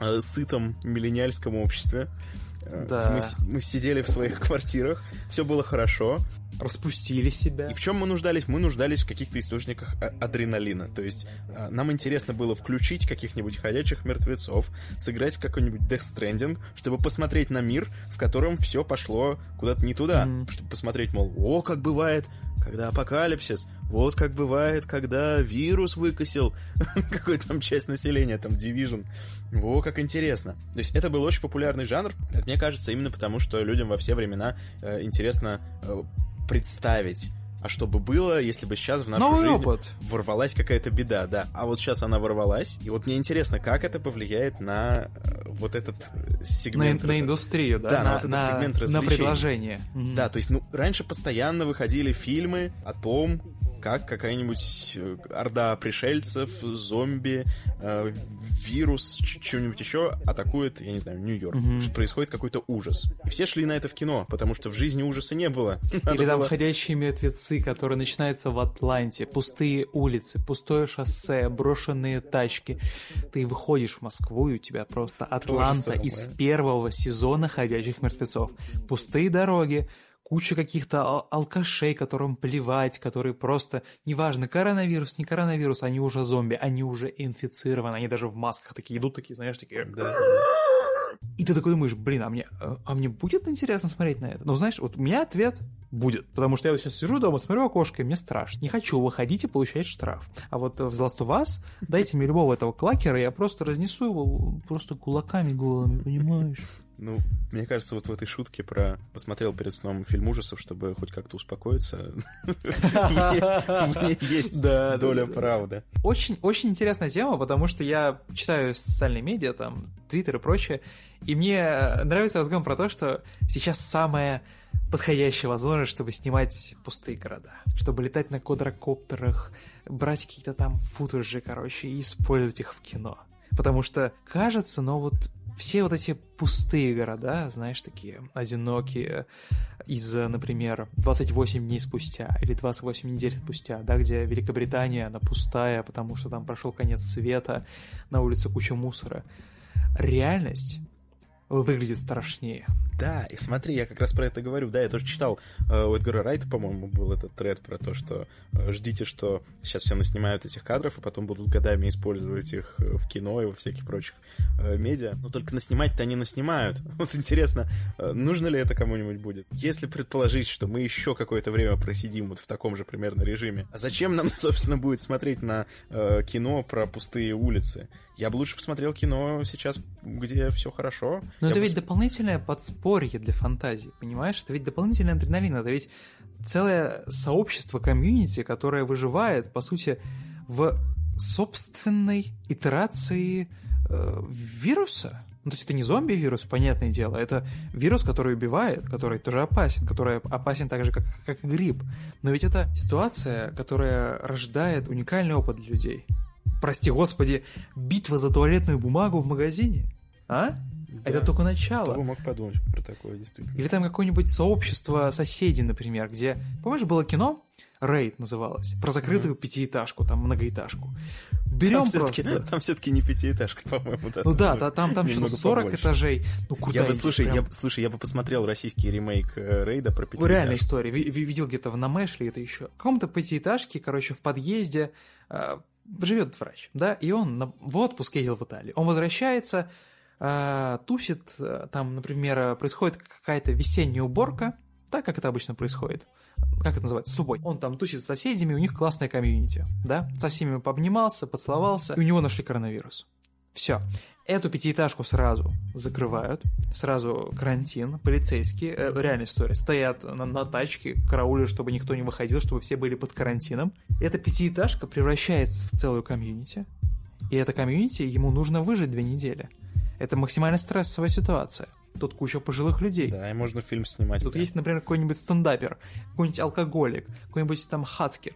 э, сытом миллениальском обществе. Э, Да. Мы, мы сидели в своих квартирах, все было хорошо. Распустили себя. И в чем мы нуждались? Мы нуждались в каких-то источниках а- адреналина. То есть а, нам интересно было включить каких-нибудь ходячих мертвецов, сыграть в какой-нибудь Death Stranding, чтобы посмотреть на мир, в котором все пошло куда-то не туда. Чтобы посмотреть, мол, о, как бывает, когда апокалипсис, вот как бывает, когда вирус выкосил какую-то там часть населения, там, Division. Во, как интересно. То есть это был очень популярный жанр, как мне кажется, именно потому, что людям во все времена э, интересно э, представить, а что бы было, если бы сейчас в нашу Новый жизнь опыт. ворвалась какая-то беда, да. А вот сейчас она ворвалась, и вот мне интересно, как это повлияет на э, вот этот э, На, сегмент. на индустрию, да? Да, на на, вот этот на- сегмент на развлечений. предложение. Мгм. Да, то есть, ну, раньше постоянно выходили фильмы о том, как какая-нибудь э, орда пришельцев, зомби, э, вирус, ч- что-нибудь еще атакует, я не знаю, Нью-Йорк. Что происходит какой-то ужас. И все шли на это в кино, потому что в жизни ужаса не было. Надо Или там было- ходячие мертвецы, которые начинаются в Атланте, пустые улицы, пустое шоссе, брошенные тачки. Ты выходишь в Москву, и у тебя просто Атланта из первого сезона ходячих мертвецов. Пустые дороги, куча каких-то ал- алкашей, которым плевать, которые просто, неважно, коронавирус, не коронавирус, они уже зомби, они уже инфицированы, они даже в масках такие идут, такие, знаешь, такие... Да. И ты такой думаешь, блин, а мне, а а мне будет интересно смотреть на это? Ну, знаешь, вот у меня ответ будет, потому что я вот сейчас сижу дома, смотрю окошко, и мне страшно. Не хочу выходить и получать штраф. А вот в Last of Us дайте мне любого этого клакера, я просто разнесу его просто кулаками голыми, понимаешь? Ну, мне кажется, вот в этой шутке про посмотрел перед сном фильм ужасов, чтобы хоть как-то успокоиться, есть доля правды. Очень, очень интересная тема, потому что я читаю социальные медиа, там, Твиттер и прочее, и мне нравится разговор про то, что сейчас самая подходящая возможность, чтобы снимать пустые города, чтобы летать на квадрокоптерах, брать какие-то там футажи, короче, и использовать их в кино. Потому что кажется, но вот все вот эти пустые города, знаешь, такие одинокие, из, например, 28 дней спустя или 28 недель спустя, да, где Великобритания, она пустая, потому что там прошел конец света, на улице куча мусора. Реальность выглядит страшнее. Да, и смотри, я как раз про это говорю. Да, я тоже читал э, у Эдгара Райта, по-моему, был этот тред про то, что э, ждите, что сейчас все наснимают этих кадров, и потом будут годами использовать их э, в кино и во всяких прочих э, медиа. Но только наснимать-то они наснимают. Вот интересно, нужно ли это кому-нибудь будет? Если предположить, что мы еще какое-то время просидим вот в таком же примерно режиме, а зачем нам, собственно, будет смотреть на кино про пустые улицы? Я бы лучше посмотрел кино сейчас, где все хорошо. Но Я это бы ведь дополнительное подспорье для фантазии, понимаешь? Это ведь дополнительный адреналин, это ведь целое сообщество, комьюнити, которое выживает, по сути, в собственной итерации э, вируса. Ну, то есть это не зомби-вирус, понятное дело, это вирус, который убивает, который тоже опасен, который опасен так же, как, как и грипп. Но ведь это ситуация, которая рождает уникальный опыт для людей. Прости господи, битва за туалетную бумагу в магазине. А? Это Да. только Кто начало. бы мог подумать про такое, действительно. Или там какое-нибудь сообщество соседей, например, где... Помнишь, было кино? Рейд называлось. Про закрытую пятиэтажку, там, многоэтажку. Берем Там все-таки, просто... там все-таки не пятиэтажка, по-моему. да, Ну да, там да, там, там что-то немного 40 побольше. этажей. Ну куда Я бы, слушай, Прям- я, слушай, я бы посмотрел российский ремейк э, Рейда про пятиэтажку. реальная история. Ви- ви- Видел где-то в Намеш или это еще. В каком-то пятиэтажке, короче, в подъезде э, живет врач, да, и он на- в отпуск ездил в Италию. Он возвращается, э, тусит, э, там, например, происходит какая-то весенняя уборка, так, как это обычно происходит. Как это называется? Суббота. Он там тусит с соседями, у них классная комьюнити, да, со всеми пообнимался, поцеловался, и у него нашли коронавирус. Все. Эту пятиэтажку сразу закрывают, сразу карантин, полицейские, э, реальная история, стоят на, на тачке, караулят, чтобы никто не выходил, чтобы все были под карантином. Эта пятиэтажка превращается в целую комьюнити, и эта комьюнити, ему нужно выжить две недели. Это максимально стрессовая ситуация. Тут куча пожилых людей. Да, и можно фильм снимать. Тут прям. есть, например, какой-нибудь стендапер, какой-нибудь алкоголик, какой-нибудь там хацкер.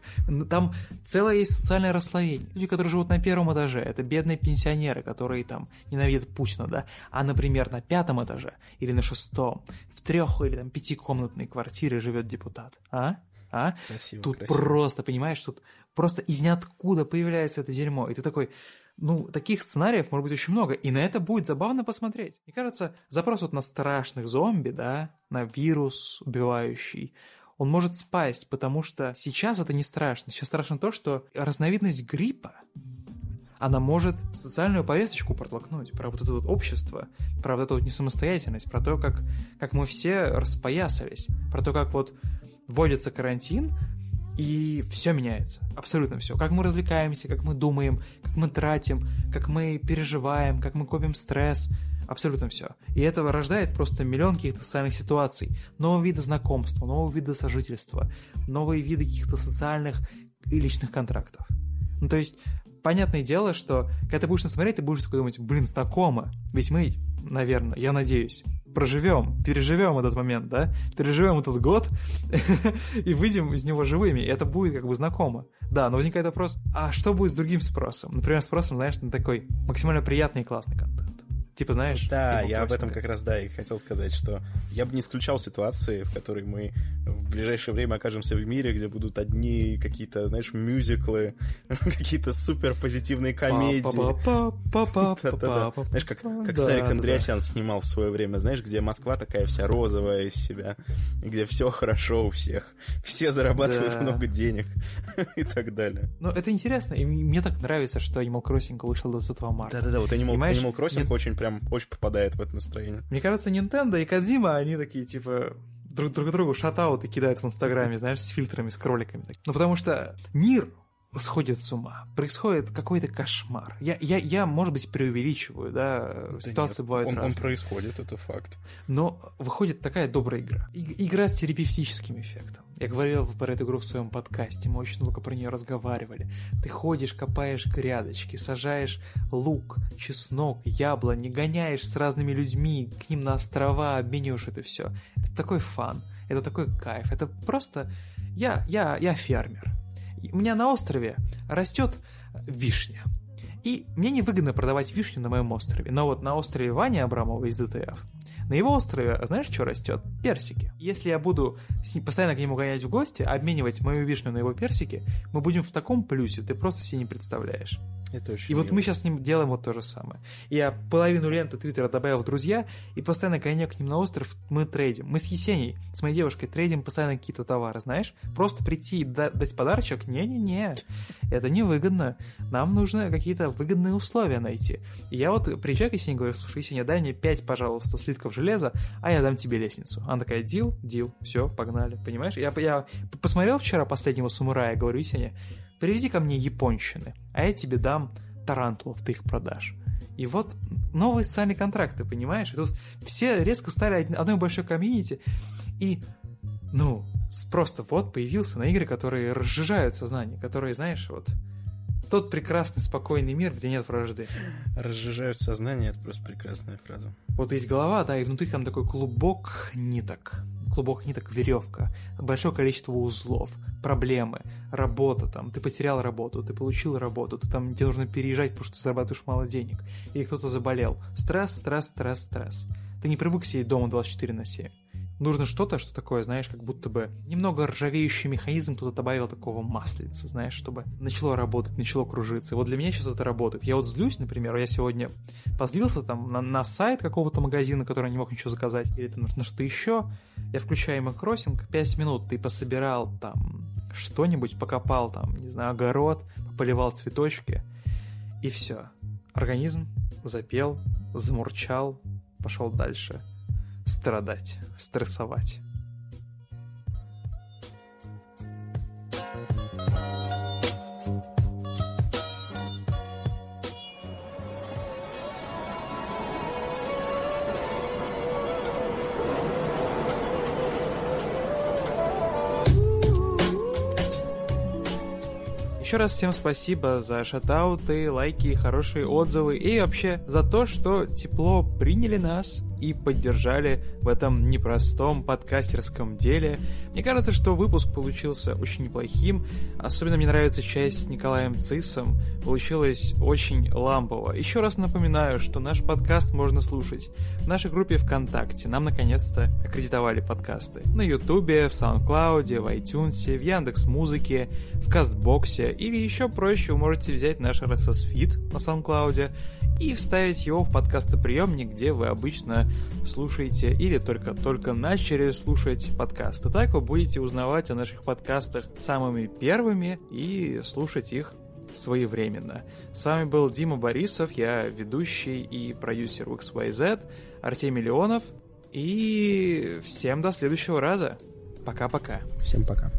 Там целое есть социальное расслоение. Люди, которые живут на первом этаже, это бедные пенсионеры, которые там ненавидят Путина, да. А, например, на пятом этаже или на шестом, в трех или там пятикомнатной квартире живет депутат. А? А? Красиво, Тут красиво. просто, понимаешь, тут просто из ниоткуда появляется это дерьмо. И ты такой, ну, таких сценариев может быть очень много, и на это будет забавно посмотреть. Мне кажется, запрос вот на страшных зомби, да, на вирус убивающий, он может спасть, потому что сейчас это не страшно. Сейчас страшно то, что разновидность гриппа, она может социальную повесточку протолкнуть про вот это вот общество, про вот эту вот несамостоятельность, про то, как, как мы все распоясались, про то, как вот вводится карантин, и все меняется, абсолютно все. Как мы развлекаемся, как мы думаем, как мы тратим, как мы переживаем, как мы копим стресс, абсолютно все. И это рождает просто миллион каких-то социальных ситуаций, новые виды знакомства, новые виды сожительства, новые виды каких-то социальных и личных контрактов. Ну, то есть, понятное дело, что когда ты будешь на смотреть, ты будешь такой думать, блин, знакомо. Ведь мы, наверное, я надеюсь, проживем, переживем этот момент, да, переживем этот год и выйдем из него живыми, и это будет как бы знакомо. Да, но возникает вопрос, а что будет с другим спросом? Например, спросом, знаешь, на такой максимально приятный и классный контент. Типа, знаешь... Да, я об этом как раз, да, и хотел сказать, что я бы не исключал ситуации, в которой мы в ближайшее время окажемся в мире, где будут одни какие-то, знаешь, мюзиклы, какие-то супер позитивные комедии. Знаешь, как, как Сарик. Андреасян снимал в свое время, знаешь, где Москва такая вся розовая из себя, где все хорошо у всех, все зарабатывают много денег и так далее. Ну, это интересно, и мне так нравится, что Animal Crossing вышел 20 марта. Да-да-да, вот Animal, Crossing очень прям очень попадает в это настроение. Мне кажется, Nintendo и Кадзима, они такие, типа, друг, друг другу шатауты кидают в Инстаграме, знаешь, с фильтрами, с кроликами. Ну, потому что мир сходит с ума. Происходит какой-то кошмар. Я, я, я может быть, преувеличиваю, да, Да ситуации нет, бывают он, он разные. происходит, это факт. Но выходит такая добрая игра. И- игра с терапевтическим эффектом. Я говорил про эту игру в своем подкасте, мы очень много про нее разговаривали. Ты ходишь, копаешь грядочки, сажаешь лук, чеснок, яблони, гоняешь с разными людьми к ним на острова, обмениваешь это все. Это такой фан, это такой кайф, это просто... Я, я, я фермер. У меня на острове растет вишня. И мне невыгодно продавать вишню на моем острове. Но вот на острове Вани Абрамова из ДТФ, на его острове, знаешь, что растет? Персики. Если я буду постоянно к нему гонять в гости, обменивать мою вишню на его персики, мы будем в таком плюсе, ты просто себе не представляешь. Это очень И вот мило. мы сейчас с ним делаем вот то же самое. Я половину ленты Твиттера добавил в друзья, и постоянно гоняю к ним на остров, мы трейдим. Мы с Есенией, с моей девушкой, трейдим постоянно какие-то товары, знаешь? Просто прийти и да- дать подарочек? Не-не-не, это невыгодно. Нам нужно какие-то выгодные условия найти. И я вот приезжаю к Есении и говорю, слушай, Есения, дай мне 5, пожалуйста, слитков железа, а я дам тебе лестницу. Она такая, дил, дил, все, погнали, понимаешь? Я, я посмотрел вчера последнего самурая, говорю, Есения, привези ко мне японщины, а я тебе дам тарантулов, ты их продашь. И вот новые социальные контракты, понимаешь? И тут все резко стали од- одной большой комьюнити, и, ну, просто вот появился на игры, которые разжижают сознание, которые, знаешь, вот тот прекрасный, спокойный мир, где нет вражды. Разжижают сознание, это просто прекрасная фраза. Вот есть голова, да, и внутри там такой клубок ниток. Клубок ниток, веревка, большое количество узлов, проблемы, работа там, ты потерял работу, ты получил работу, ты там, тебе нужно переезжать, потому что ты зарабатываешь мало денег, или кто-то заболел. Стресс, стресс, стресс, стресс. Ты не привык сидеть дома 24 на 7. Нужно что-то, что такое, знаешь, как будто бы немного ржавеющий механизм, кто-то добавил такого маслица, знаешь, чтобы начало работать, начало кружиться. И вот для меня сейчас это работает. Я вот злюсь, например, я сегодня позлился там на, на сайт какого-то магазина, который не мог ничего заказать, или там на что-то еще. Я включаю макросинг, 5 минут ты пособирал там что-нибудь, покопал там, не знаю, огород, поливал цветочки, и все. Организм запел, замурчал, пошел дальше страдать, стрессовать. Еще раз всем спасибо за шатауты, лайки, хорошие отзывы и вообще за то, что тепло приняли нас и поддержали в этом непростом подкастерском деле. Мне кажется, что выпуск получился очень неплохим. Особенно мне нравится часть с Николаем Цисом. Получилось очень лампово. Еще раз напоминаю, что наш подкаст можно слушать в нашей группе ВКонтакте. Нам наконец-то аккредитовали подкасты. На Ютубе, в SoundCloud, в iTunes, в Яндекс Музыке, в Кастбоксе. Или еще проще, вы можете взять наш RSS feed на SoundCloud и вставить его в подкастоприемник, где вы обычно слушаете или только-только начали слушать подкасты. Так вы будете узнавать о наших подкастах самыми первыми и слушать их своевременно. С вами был Дима Борисов, я ведущий и продюсер XYZ, Артемий Леонов, и всем до следующего раза. Пока-пока. Всем пока.